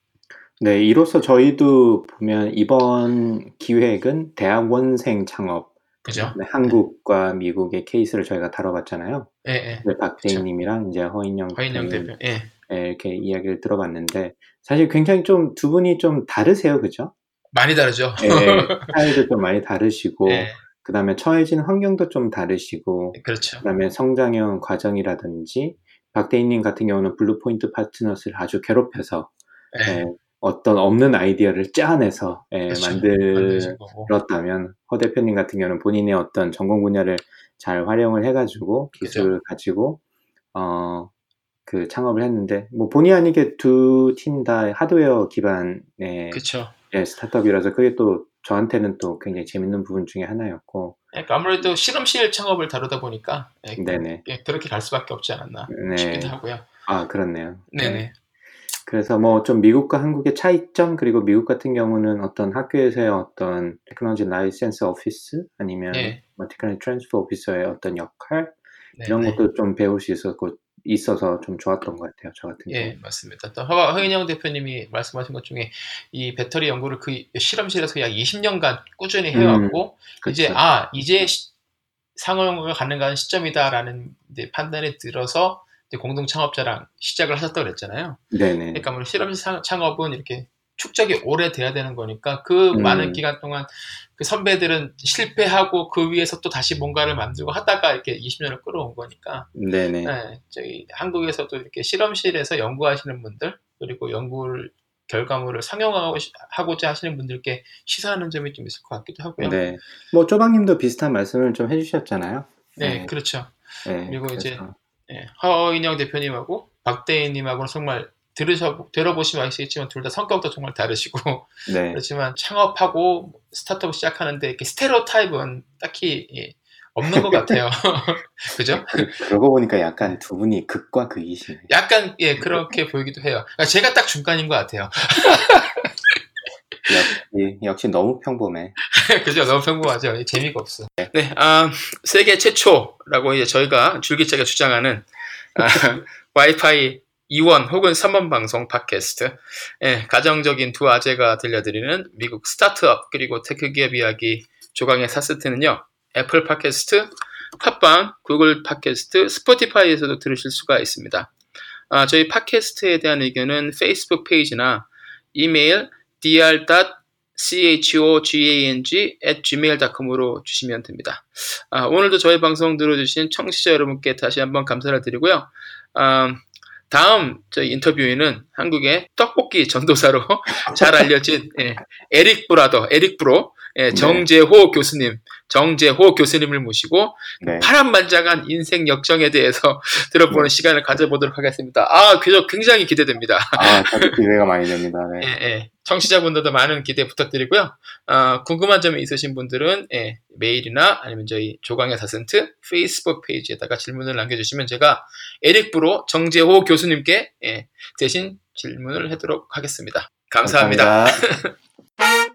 Speaker 2: 네, 이로써 저희도 보면 이번 기획은 대학원생 창업,
Speaker 4: 그죠?
Speaker 2: 네, 한국과 미국의 케이스를 저희가 다뤄봤잖아요.
Speaker 4: 예, 예.
Speaker 2: 네, 박대희님이랑 이제 허인영
Speaker 4: 허인영
Speaker 2: 대표.
Speaker 4: 예.
Speaker 2: 예, 이렇게 이야기를 들어봤는데 사실 굉장히 좀 두 분이 좀 다르세요, 그죠?
Speaker 4: 많이 다르죠.
Speaker 2: 예, 스타일도 좀 많이 다르시고
Speaker 4: 예.
Speaker 2: 그 다음에 처해진 환경도 좀 다르시고
Speaker 4: 그렇죠.
Speaker 2: 그 다음에 성장형 과정이라든지 박대희님 같은 경우는 블루포인트 파트너스를 아주 괴롭혀서
Speaker 4: 예.
Speaker 2: 예, 어떤 없는 아이디어를 짜내서 예,
Speaker 4: 그렇죠.
Speaker 2: 만들
Speaker 4: 만드신 거고.
Speaker 2: 그렇다면 허 대표님 같은 경우는 본인의 어떤 전공 분야를 잘 활용을 해가지고 기술을 가지고 어 그 창업을 했는데 뭐 본의 아니게 두 팀 다 하드웨어 기반의
Speaker 4: 그렇죠.
Speaker 2: 예, 스타트업이라서 그게 또 저한테는 또 굉장히 재밌는 부분 중에 하나였고
Speaker 4: 그러니까 아무래도 실험실 창업을 다루다 보니까 예,
Speaker 2: 네네
Speaker 4: 예, 그렇게 갈 수밖에 없지 않았나
Speaker 2: 네.
Speaker 4: 싶기도 하고요.
Speaker 2: 아 그렇네요
Speaker 4: 네네.
Speaker 2: 그래서 뭐 좀 미국과 한국의 차이점 그리고 미국 같은 경우는 어떤 학교에서의 어떤 technology license office 아니면
Speaker 4: 예.
Speaker 2: 뭐 technology transfer officer의 어떤 역할
Speaker 4: 네,
Speaker 2: 이런
Speaker 4: 네.
Speaker 2: 것도 좀 배울 수 있었고 있어서 좀 좋았던 것 같아요 저 같은 경우.
Speaker 4: 예, 맞습니다. 또 허, 허인영 대표님이 말씀하신 것 중에 이 배터리 연구를 그 실험실에서 약 20년간 꾸준히 해왔고 이제
Speaker 2: 그쵸.
Speaker 4: 아 이제 시- 상용화가 가능한 시점이다라는 이제 판단이 들어서 이제 공동 창업자랑 시작을 하셨다고 그랬잖아요.
Speaker 2: 네네.
Speaker 4: 그러니까 뭐 실험실 상- 창업은 이렇게 축적이 오래 돼야 되는 거니까 그
Speaker 2: 음.
Speaker 4: 많은 기간 동안 그 선배들은 실패하고 그 위에서 또 다시 뭔가를 만들고 하다가 이렇게 20년을 끌어온 거니까
Speaker 2: 네네.
Speaker 4: 네, 저희 한국에서도 이렇게 실험실에서 연구하시는 분들 그리고 연구를 결과물을 상용하고자 하시는 분들께 시사하는 점이 좀 있을 것 같기도 하고요. 네,
Speaker 2: 네. 뭐 쪼박님도 비슷한 말씀을 좀 해주셨잖아요. 네.
Speaker 4: 그렇죠.
Speaker 2: 네,
Speaker 4: 그리고 이제
Speaker 2: 그래서-
Speaker 4: 예, 허인영 대표님하고 박대희님하고는 정말 들으셔 들어보시면 아시겠지만 둘 다 성격도 정말 다르시고
Speaker 2: 네.
Speaker 4: 그렇지만 창업하고 스타트업 시작하는데 이렇게 스테레오 타입은 딱히 예, 없는 것 같아요. 그죠?
Speaker 2: 그러고 보니까 약간 두 분이 극과 극이시네.
Speaker 4: 약간 예 그렇게 보이기도 해요. 그러니까 제가 딱 중간인 것 같아요.
Speaker 2: 역시, 역시 너무 평범해.
Speaker 4: 그죠? 너무 평범하죠. 재미가 없어. 네, 아, 세계 최초라고 이제 저희가 줄기차게 주장하는 아, 와이파이 2원 혹은 3원 방송 팟캐스트. 예, 가정적인 두 아재가 들려드리는 미국 스타트업 그리고 tech 기업 이야기 조강의 사스트는요. 애플 팟캐스트, 팟빵, 구글 팟캐스트, 스포티파이에서도 들으실 수가 있습니다. 아, 저희 팟캐스트에 대한 의견은 페이스북 페이지나 이메일 dr.chogang at gmail.com으로 주시면 됩니다. 아, 오늘도 저희 방송 들어주신 청취자 여러분께 다시 한번 감사를 드리고요. 아, 다음 저희 인터뷰에는 한국의 떡볶이 전도사로 잘 알려진 예, 에릭 brother, 에릭 bro, 예, 정재호 교수님, 정재호 교수님을 모시고
Speaker 2: 네.
Speaker 4: 파란만장한 인생 역정에 대해서 들어보는 시간을 가져보도록 하겠습니다. 아, 그저 굉장히 기대됩니다.
Speaker 2: 아, 저도 기대가 많이 됩니다. 네.
Speaker 4: 예, 예. 청취자분들도 많은 기대 부탁드리고요. 아, 궁금한 점이 있으신 분들은 예, 메일이나 아니면 저희 조강의 사센트 페이스북 페이지에다가 질문을 남겨주시면 제가 에릭 bro 정재호 교수님께 예, 대신 질문을 하도록 하겠습니다. 감사합니다.
Speaker 2: 감사합니다.